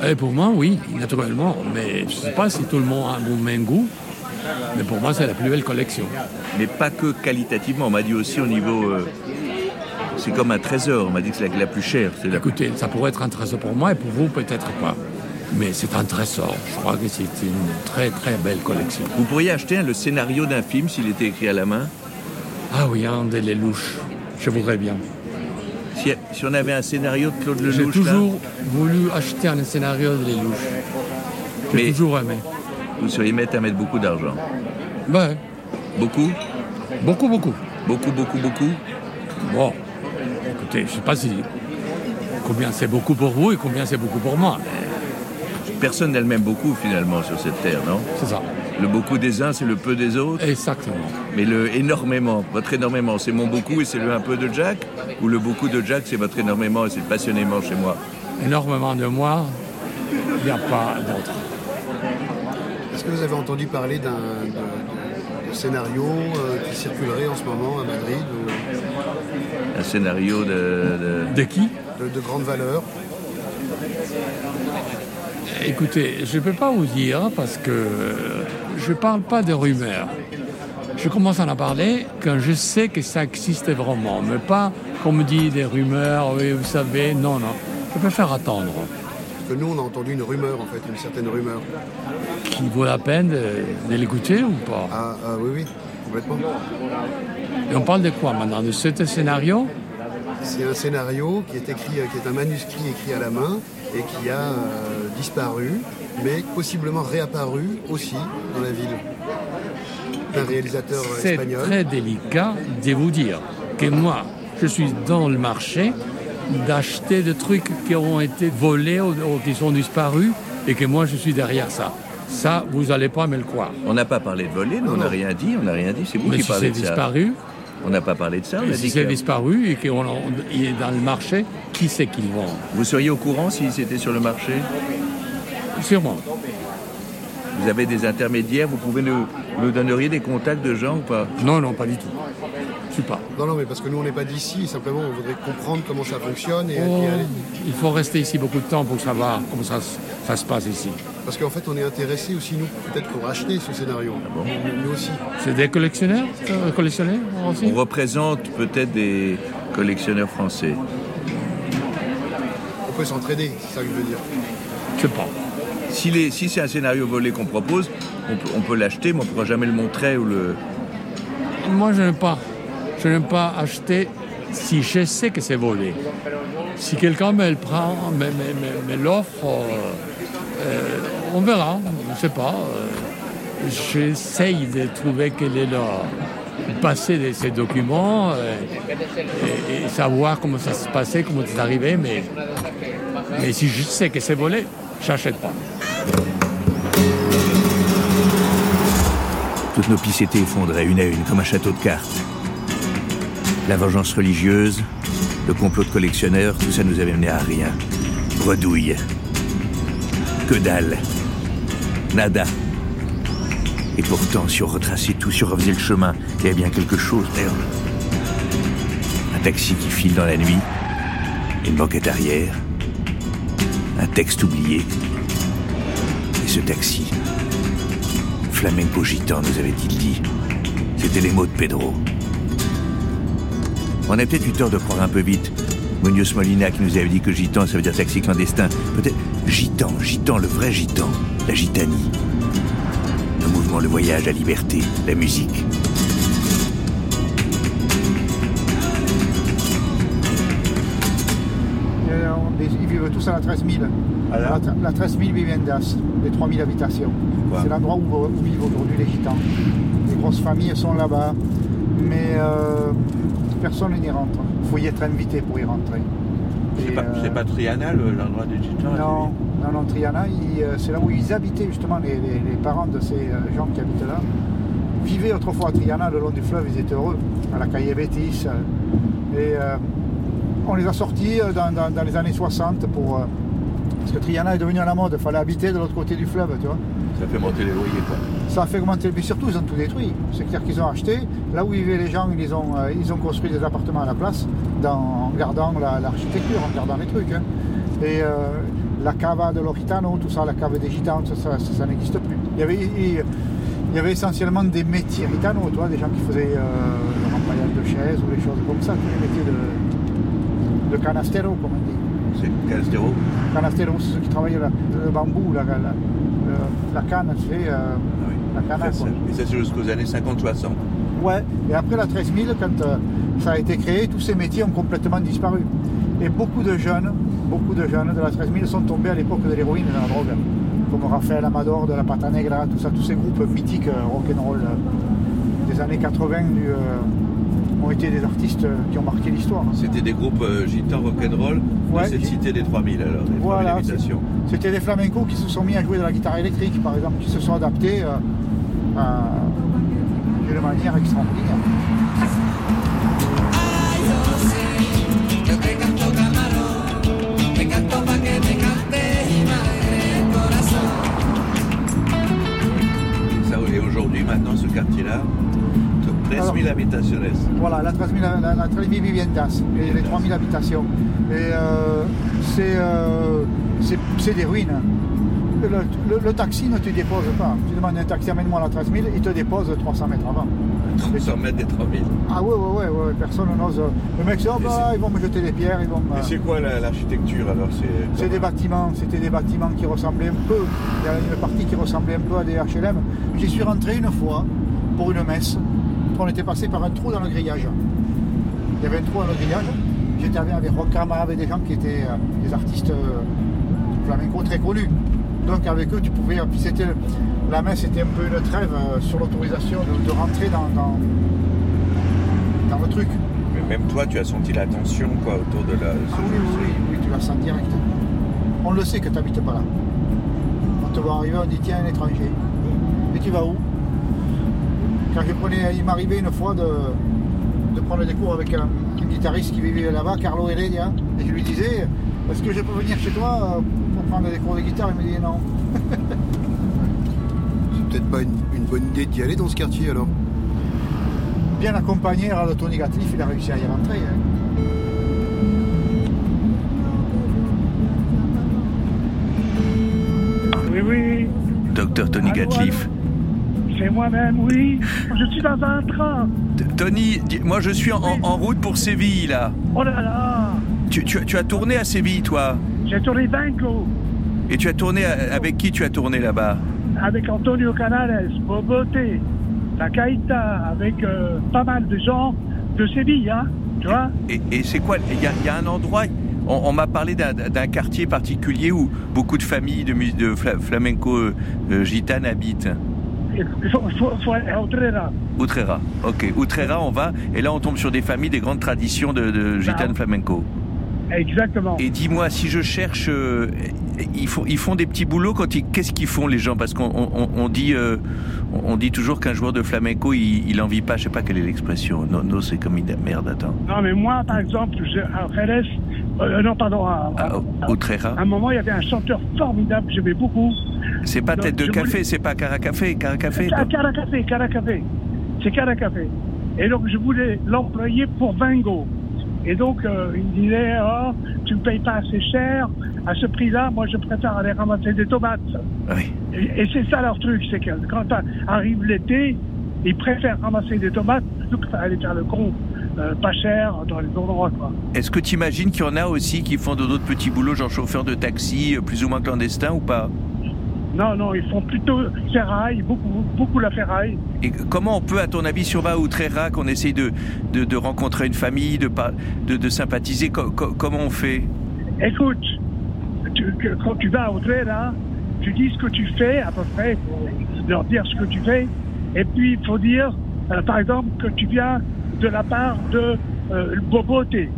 Speaker 21: Et pour moi, oui, naturellement. Mais je ne sais pas si tout le monde a mon même goût. Mais pour moi, c'est la plus belle collection.
Speaker 2: Mais pas que qualitativement, on m'a dit aussi au niveau... euh, c'est comme un trésor, on m'a dit que c'est la, la plus chère. C'est la...
Speaker 21: Écoutez, ça pourrait être un trésor pour moi et pour vous, peut-être pas. Mais c'est un trésor. Je crois que c'est une très très belle collection.
Speaker 2: Vous pourriez acheter hein, le scénario d'un film s'il était écrit à la main
Speaker 21: Ah oui, un des Lelouch. Je voudrais bien.
Speaker 2: si, si on avait un scénario de Claude
Speaker 21: J'ai
Speaker 2: Lelouch, là,
Speaker 21: toujours voulu acheter un scénario de Lelouch. J'ai
Speaker 2: Mais-
Speaker 21: toujours aimé.
Speaker 2: Vous seriez mettre à mettre beaucoup d'argent.
Speaker 21: Ouais.
Speaker 2: Beaucoup
Speaker 21: Beaucoup, beaucoup.
Speaker 2: Beaucoup, beaucoup, beaucoup
Speaker 21: Bon, écoutez, je sais pas si combien c'est beaucoup pour vous et combien c'est beaucoup pour moi.
Speaker 2: Personne n'a le même beaucoup finalement sur cette terre, non?
Speaker 21: C'est ça.
Speaker 2: Le beaucoup des uns, c'est le peu des autres?
Speaker 21: Exactement.
Speaker 2: Mais le énormément, votre énormément, c'est mon beaucoup et c'est le un peu de Jack? Ou le beaucoup de Jack, c'est votre énormément et c'est passionnément chez moi?
Speaker 21: Énormément de moi, il n'y a pas d'autre.
Speaker 7: Que vous avez entendu parler d'un scénario euh, qui circulerait en ce moment à Madrid ou
Speaker 2: Un scénario de...
Speaker 21: De qui
Speaker 7: de, de grande valeur
Speaker 21: Écoutez, je ne peux pas vous dire parce que je ne parle pas de rumeurs. Je commence à en parler quand je sais que ça existe vraiment, mais pas qu'on me dit des rumeurs, oui, vous savez, non, non. Je préfère attendre.
Speaker 7: Que nous, on a entendu une rumeur, en fait, une certaine rumeur.
Speaker 21: Qui vaut la peine de, de l'écouter ou pas?
Speaker 7: Ah, ah, oui, oui, complètement.
Speaker 21: Et on parle de quoi maintenant? De ce scénario?
Speaker 7: C'est un scénario qui est écrit, euh, qui est un manuscrit écrit à la main et qui a euh, disparu, mais possiblement réapparu aussi dans la ville. D'un réalisateur euh,
Speaker 21: C'est
Speaker 7: espagnol.
Speaker 21: très délicat de vous dire que moi, je suis dans le marché d'acheter des trucs qui ont été volés ou, ou qui sont disparus et que moi, je suis derrière ça. Ça, vous n'allez pas me le croire.
Speaker 2: On n'a pas parlé de voler, nous, on n'a rien dit, on n'a rien dit, c'est vous
Speaker 21: Mais
Speaker 2: qui
Speaker 21: si
Speaker 2: parlez de ça.
Speaker 21: disparu,
Speaker 2: On n'a pas parlé de ça, on a
Speaker 21: si
Speaker 2: dit
Speaker 21: c'est
Speaker 2: que...
Speaker 21: disparu et qu'il est dans le marché, qui c'est qui le vend
Speaker 2: Vous seriez au courant si c'était sur le marché?
Speaker 21: Sûrement.
Speaker 10: Vous avez des intermédiaires, vous pouvez nous, nous donneriez des contacts de gens ou pas?
Speaker 21: Non, non, pas du tout. Je suis pas.
Speaker 7: Non, non, mais parce que nous, on n'est pas d'ici, simplement, on voudrait comprendre comment ça fonctionne. Et,
Speaker 21: Oh,
Speaker 7: et
Speaker 21: il faut rester ici beaucoup de temps pour savoir comment ça, se- ça se passe ici.
Speaker 7: Parce qu'en fait, on est intéressés aussi, nous, peut-être pour acheter ce scénario. Nous, nous aussi.
Speaker 21: C'est des collectionneurs, euh, collectionneurs aussi?
Speaker 10: On représente peut-être des collectionneurs français.
Speaker 7: On peut s'entraider, c'est ça que je veux dire.
Speaker 21: Je sais pas.
Speaker 10: Si, les- si c'est un scénario volé qu'on propose, on peut, on peut l'acheter, mais on ne pourra jamais le montrer ou le.
Speaker 21: Moi, je n'aime pas. Je n'aime pas acheter si je sais que c'est volé. Si quelqu'un me le prend, me, l'offre, euh, euh, on verra. Je ne sais pas. euh, J'essaye de trouver quel est le passé de ces documents et, savoir comment ça se passait, comment c'est arrivé. Mais, mais si je sais que c'est volé, j'achète pas.
Speaker 2: Toutes nos pistes étaient effondrées une à une, comme un château de cartes. La vengeance religieuse, le complot de collectionneurs, tout ça nous avait mené à rien. Redouille. Que dalle. Nada. Et pourtant, si on retraçait tout, si on refaisait le chemin, il y avait bien quelque chose, merde. Un taxi qui file dans la nuit, une banquette arrière, un texte oublié. Et ce taxi, Flamenco gitan, nous avait-il dit. C'était les mots de Pedro. On a peut-être eu tort de croire un peu vite. Munoz Molina qui nous avait dit que gitan, ça veut dire taxi clandestin. Peut-être gitan, gitan, le vrai gitan, la gitanie. Le mouvement, le voyage, la liberté, la musique.
Speaker 4: Ils vivent tous à la 13 000. La, la 13 000 viviendas, les 3 000 habitations. C'est l'endroit où, où vivent aujourd'hui les gitans. Les grosses familles sont là-bas, mais euh, personne n'y rentre. Il faut y être invité pour y rentrer.
Speaker 10: C'est pas,
Speaker 4: euh,
Speaker 10: pas Triana, le- l'endroit des gitans
Speaker 4: non, non, non, Triana, euh, c'est là où ils habitaient justement, les, les- les parents de ces euh, gens qui habitent là. Vivaient autrefois à Triana, le long du fleuve, ils étaient heureux, à la Calle Betis. euh, et euh, on les a sortis dans, dans- dans les années 60 pour. euh, parce que Triana est devenu à la mode, il fallait habiter de l'autre côté du fleuve, tu vois.
Speaker 10: Ça fait monter les loyers, quoi.
Speaker 4: Ça a fait augmenter le prix, surtout ils ont tout détruit. C'est-à-dire qu'ils ont acheté, là où vivaient les gens, ils ont, euh, ils ont construit des appartements à la place, dans- en gardant la- l'architecture, en gardant les trucs. hein. Et euh, la cava de l'Oritano, tout ça, la cave des gitans, ça, ça- ça- ça n'existe plus. Il y, avait, il, il y avait essentiellement des métiers vois, des gens qui faisaient euh, le remplayage de chaises ou des choses comme ça, tous les métiers de, de canastero, comme on dit.
Speaker 10: C'est Canastero
Speaker 4: Canastero, c'est ceux qui travaillent la- le bambou, la, la- la canne, sais, euh, la canne.
Speaker 10: Très simple. Et ça, c'est jusqu'aux années 50-60.
Speaker 4: Ouais, et après la 13 000, quand euh, ça a été créé, tous ces métiers ont complètement disparu. Et beaucoup de jeunes, beaucoup de jeunes de la 13 000 sont tombés à l'époque de l'héroïne et de la drogue. Comme Rafael Amador de la Pata Negra, tout ça, tous ces groupes mythiques euh, rock'n'roll euh, des années 80 du, euh, ont été des artistes euh, qui ont marqué l'histoire.
Speaker 10: C'était des groupes euh, gitans rock'n'roll
Speaker 4: Ouais,
Speaker 10: de cette cité des 3000 alors, des 3000
Speaker 4: Voilà,
Speaker 10: habitations.
Speaker 4: C'était des flamencos qui se sont mis à jouer de la guitare électrique, par exemple, qui se sont adaptés euh, à- d'une manière extraordinaire.
Speaker 10: Maintenant, ce quartier-là, 13 000 habitations.
Speaker 4: Voilà, la 13 000, la, la 13 000 viviendas, les, les 3 000 habitations. Et euh, c'est euh, c'est- des ruines. Le, le- le taxi ne te dépose pas. Tu demandes un taxi, amène-moi à la 13 000, il te dépose 300 mètres avant.
Speaker 10: 300 mètres des 3000.
Speaker 4: Ah ouais, ouais, ouais, ouais, personne n'ose. Le mec dit, oh bah, ils vont me jeter des pierres, ils vont me-
Speaker 10: Et c'est quoi la- l'architecture alors
Speaker 4: C'est des bâtiments, c'était des bâtiments qui ressemblaient un peu, il y a une partie qui ressemblait un peu à des HLM. J'y suis rentré une fois pour une messe, on était passé par un trou dans le grillage. Il y avait un trou dans le grillage, j'étais avec, Rocama, avec des gens qui étaient euh, des artistes euh, flamenco très connus. Donc avec eux, tu pouvais, puis c'était, la messe était un peu une trêve euh, sur l'autorisation de, de rentrer dans, dans, dans le truc.
Speaker 10: Mais même toi, tu as senti la tension quoi, autour de la.
Speaker 4: Ah oui, oui, oui, oui, tu la sens direct. On le sait que tu n'habites pas là. On te voit arriver, on dit tiens, un étranger. Et tu vas où? Quand je prenais, il m'arrivait une fois de, de prendre des cours avec un, un guitariste qui vivait là-bas, Carlo Heredia, et je lui disais est-ce que je peux venir chez toi euh, pour prendre des cours de guitare? Il me disait non. [LAUGHS]
Speaker 7: peut-être pas une, une bonne idée d'y aller dans ce quartier alors.
Speaker 4: Bien accompagné, alors le taux négatif, il a réussi à y rentrer. hein.
Speaker 22: Oui, oui,
Speaker 10: Docteur Tony Gatliff.
Speaker 22: c'est moi-même, oui. Je suis dans un train.
Speaker 10: Tony, moi je suis en, en route pour Séville là.
Speaker 22: Oh là là,
Speaker 10: Tu, tu as- tu as tourné à Séville toi?
Speaker 22: J'ai tourné Banco
Speaker 10: Et tu as tourné à- avec qui tu as tourné là-bas?
Speaker 22: Avec Antonio Canales, Boboté, la Caïta, avec euh, pas mal de gens de Séville, hein, tu vois.
Speaker 10: Et, et c'est quoi? Il y a, il y a un endroit. On, on m'a parlé d'un quartier particulier où beaucoup de familles de, de fla- flamenco euh, euh, gitanes habitent.
Speaker 22: Il faut, faut, faut aller à Utrera.
Speaker 10: Utrera. Ok. Utrera, on va. Et là, on tombe sur des familles, des grandes traditions de, de gitanes flamenco.
Speaker 22: Exactement.
Speaker 10: Et dis-moi, si je cherche, euh, ils, font, ils font des petits boulots quand ils. Qu'est-ce qu'ils font les gens? Parce qu'on on, on dit, euh, on dit toujours qu'un joueur de flamenco, il, il en vit pas. Je sais pas quelle est l'expression. Non, non, c'est comme une merde. Attends.
Speaker 22: Non, mais moi, par exemple, je- à Jerez, euh, non, pardon, à, à-
Speaker 10: Utrera.
Speaker 22: à un moment, il y avait un chanteur formidable que j'aimais beaucoup.
Speaker 10: C'est pas tête de café,
Speaker 22: voulais-
Speaker 10: c'est pas caracafé, caracafé.
Speaker 22: Ah, Caracafé, Caracafé. C'est Caracafé. Et donc, je voulais l'employer pour Vingo. Et donc, euh, il me disait, oh, tu ne payes pas assez cher. À ce prix-là, moi, je préfère aller ramasser des tomates. Et, et c'est ça leur truc, c'est que quand arrive l'été, ils préfèrent ramasser des tomates plutôt que aller faire le con euh, pas cher dans les endroits, quoi.
Speaker 10: Est-ce que tu imagines qu'il y en a aussi qui font d'autres petits boulots, genre chauffeur de taxi, euh, plus ou moins clandestin ou pas?
Speaker 22: Non, non, ils font plutôt ferraille, beaucoup, beaucoup la ferraille.
Speaker 10: Et comment on peut, à ton avis, à Outrera, qu'on essaye de, de, de rencontrer une famille, de, de, de sympathiser, co- co- comment on fait?
Speaker 22: Écoute, tu- quand tu vas au là, tu dis ce que tu fais, à peu près, faut leur dire ce que tu fais, et puis il faut dire, euh, par exemple, que tu viens de la part de euh, Boboté.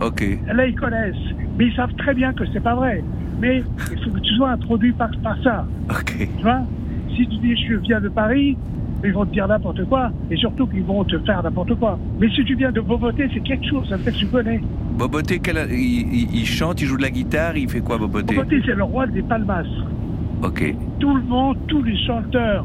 Speaker 10: Ok.
Speaker 22: Là, ils connaissent, mais ils savent très bien que c'est pas vrai. Mais il faut que tu sois introduit par, par ça.
Speaker 10: Ok.
Speaker 22: Tu vois? Si tu dis je viens de Paris, ils vont te dire n'importe quoi, et surtout qu'ils vont te faire n'importe quoi. Mais si tu viens de Boboté, c'est quelque chose, ça fait que tu connais.
Speaker 10: Boboté, quel- il, il- il chante, il joue de la guitare, il fait quoi, Boboté?
Speaker 22: Boboté, c'est le roi des palmas.
Speaker 10: Ok.
Speaker 22: tout le monde, tous les chanteurs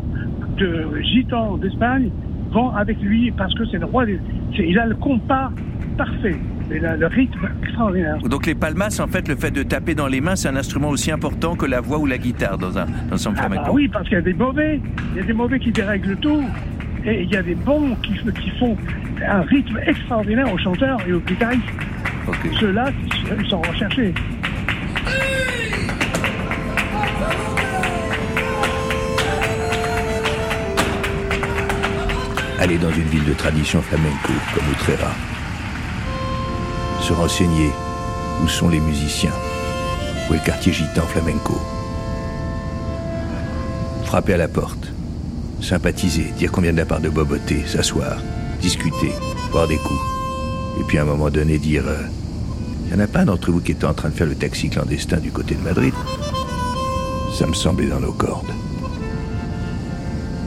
Speaker 22: de gitans d'Espagne vont avec lui parce que c'est le roi des... Il a le compas parfait. Il a le rythme extraordinaire.
Speaker 10: Donc les palmas, en fait, le fait de taper dans les mains, c'est un instrument aussi important que la voix ou la guitare dans un, dans un
Speaker 22: Ah bah oui, parce qu'il y a des mauvais. Il y a des mauvais qui dérèglent tout. Et il y a des bons qui, qui font un rythme extraordinaire aux chanteurs et aux guitaristes. Ceux-là, ils sont recherchés.
Speaker 10: Aller dans une ville de tradition flamenco comme Utrera. Se renseigner où sont les musiciens, où est le quartier gitan flamenco. Frapper à la porte, sympathiser, dire vient de la part de Boboté, s'asseoir, discuter, boire des coups. Et puis à un moment donné dire Il n'y en a pas d'entre vous qui était en train de faire le taxi clandestin du côté de Madrid? Ça me semblait dans nos cordes.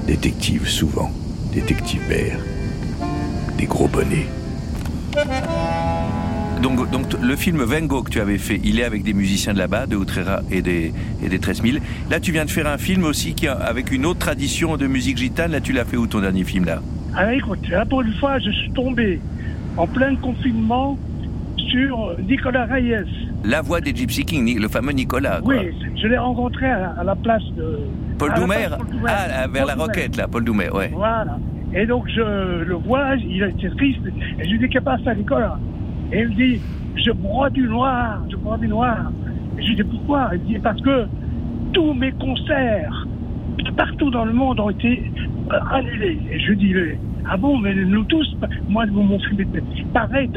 Speaker 10: Détective souvent, détective père, des gros bonnets. Donc, donc le film Vengo que tu avais fait, il est avec des musiciens de là-bas, de Utrera et des, et des 13 000. Là, tu viens de faire un film aussi qui a, avec une autre tradition de musique gitane. Là, tu l'as fait où ton dernier film là?
Speaker 22: Alors écoute, là pour une fois, je suis tombé en plein confinement sur Nicolas Reyes.
Speaker 10: La voix des Gypsy Kings, le fameux Nicolas. quoi.
Speaker 22: Oui, je l'ai rencontré à, à la place de...
Speaker 10: Paul Doumer. Ah, vers
Speaker 22: Paul
Speaker 10: la roquette, là, Paul Doumer, ouais.
Speaker 22: Voilà. Et donc je le vois, il était triste. Et je lui dis, qu'est-ce qui passe à Nicolas Et il me dit, je bois du noir, je bois du noir. Et je lui dis, pourquoi? Il me dit, parce que tous mes concerts, partout dans le monde, ont été annulés. Et je lui dis, ah bon, mais nous tous, moi, mon film était pareil,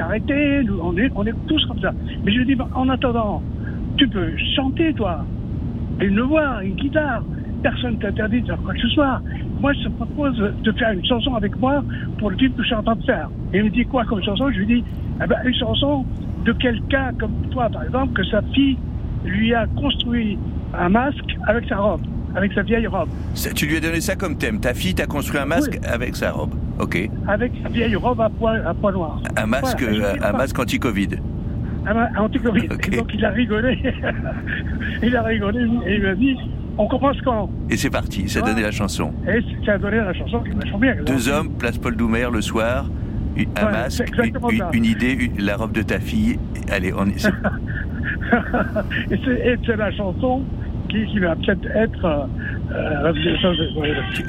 Speaker 22: nous, on est, on est tous comme ça. Mais je dis, bah, en attendant, tu peux chanter, toi une voix, une guitare. Personne ne t'interdit de faire quoi que ce soit. Moi, je te propose de faire une chanson avec moi pour le film que je suis en train de faire. Et il me dit quoi comme chanson? Je lui dis eh ben, une chanson de quelqu'un comme toi, par exemple, que sa fille lui a construit un masque avec sa robe, avec sa vieille robe.
Speaker 10: Ça, tu lui as donné ça comme thème. Ta fille t'a construit un masque avec sa robe. Ok.
Speaker 22: Avec sa vieille robe à poids, à poids noir.
Speaker 10: Un masque,
Speaker 22: Voilà,
Speaker 10: euh, un masque anti-Covid.
Speaker 22: Anti-Covid. Et donc il a rigolé. [LAUGHS] il a rigolé et il m'a dit On commence quand?
Speaker 2: Et c'est parti, ça a donné la chanson.
Speaker 22: Et ça a donné la chanson qui vachement bien.
Speaker 2: Deux hommes, place Paul Doumer le soir, un
Speaker 22: Ouais,
Speaker 2: masque, une, une idée, une- la robe de ta fille. Allez, on est. [LAUGHS]
Speaker 22: et c'est la chanson qui, qui va peut-être être. euh,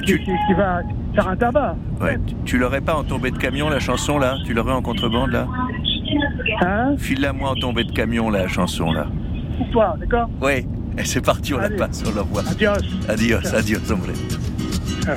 Speaker 22: qui, va faire un tabac.
Speaker 2: Ouais. Tu- l'aurais pas en tombée de camion la chanson là? Tu l'aurais en contrebande là?
Speaker 22: Hein?
Speaker 2: File-la moi en tombée de camion la chanson là.
Speaker 22: Pour toi, d'accord?
Speaker 2: Et [LAUGHS] c'est parti, on
Speaker 22: Allez.
Speaker 2: la passe, on l'envoie.
Speaker 22: Adios.
Speaker 2: Adios, adios, hombre.
Speaker 23: Oh,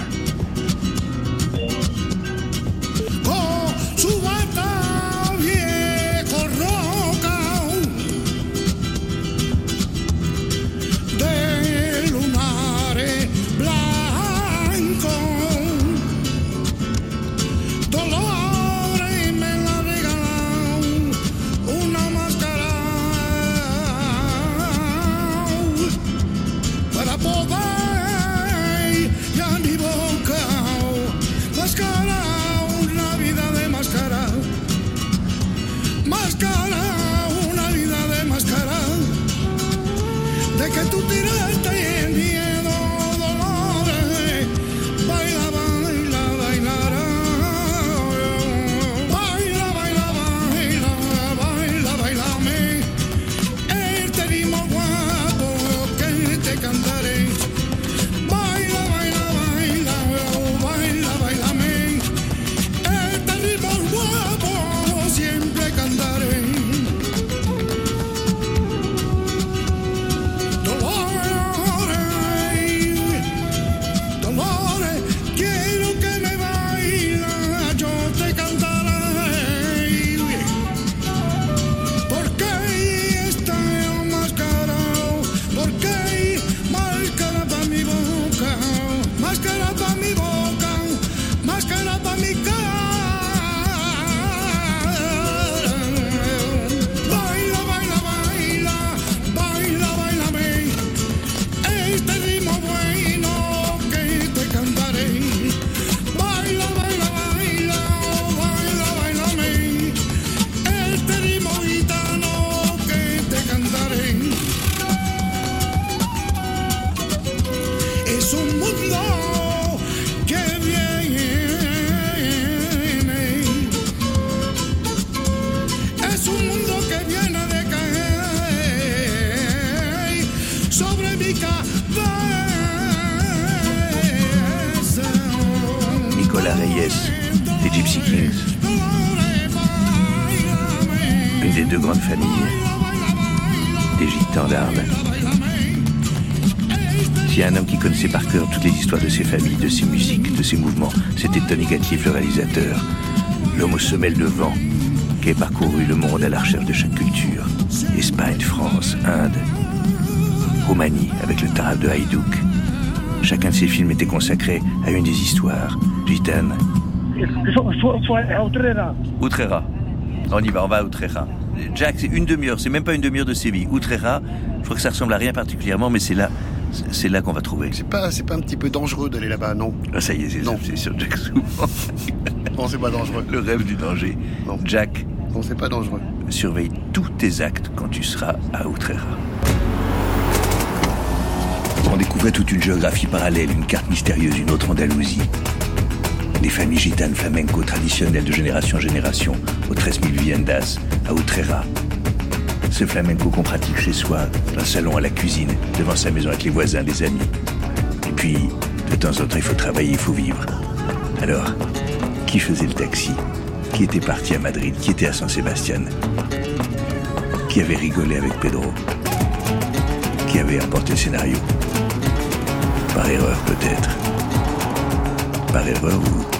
Speaker 2: Reyes, des Gypsy Kings. Une des deux grandes familles des gitans d'Arles. S'il y a un homme qui connaissait par cœur toutes les histoires de ses familles, de ses musiques, de ses mouvements, c'était Tony le réalisateur. L'homme aux semelles de vent, qui a parcouru le monde à la recherche de chaque culture. Espagne, France, Inde, Roumanie, avec le tarab de Haïdouk. Chacun de ses films était consacré à une des histoires
Speaker 22: à Outrera.
Speaker 2: Outrera. On y va, on va à Outrera. Jack, c'est une demi-heure, c'est même pas une demi-heure de Séville. Outrera, je crois que ça ressemble à rien particulièrement, mais c'est là, c'est- là qu'on va trouver.
Speaker 7: C'est pas, c'est pas un petit peu dangereux d'aller là-bas, non?
Speaker 2: Ah, ça y est, c'est c'est sur Jack souvent. [LAUGHS]
Speaker 7: Non, c'est pas dangereux.
Speaker 2: Le rêve du danger. Jack.
Speaker 7: Non, c'est pas dangereux.
Speaker 2: Surveille tous tes actes quand tu seras à Outrera. On découvrait toute une géographie parallèle, une carte mystérieuse, une autre Andalousie. Les familles gitanes flamenco traditionnelles de génération en génération, aux 13 000 viviendas, à Outrera. Ce flamenco qu'on pratique chez soi, d'un salon à la cuisine, devant sa maison avec les voisins, les amis. Et puis, de temps en temps, il faut travailler, il faut vivre. Alors, qui faisait le taxi? Qui était parti à Madrid? Qui était à San Sébastien Qui avait rigolé avec Pedro? Qui avait apporté le scénario? Par erreur peut-être. Par erreur ou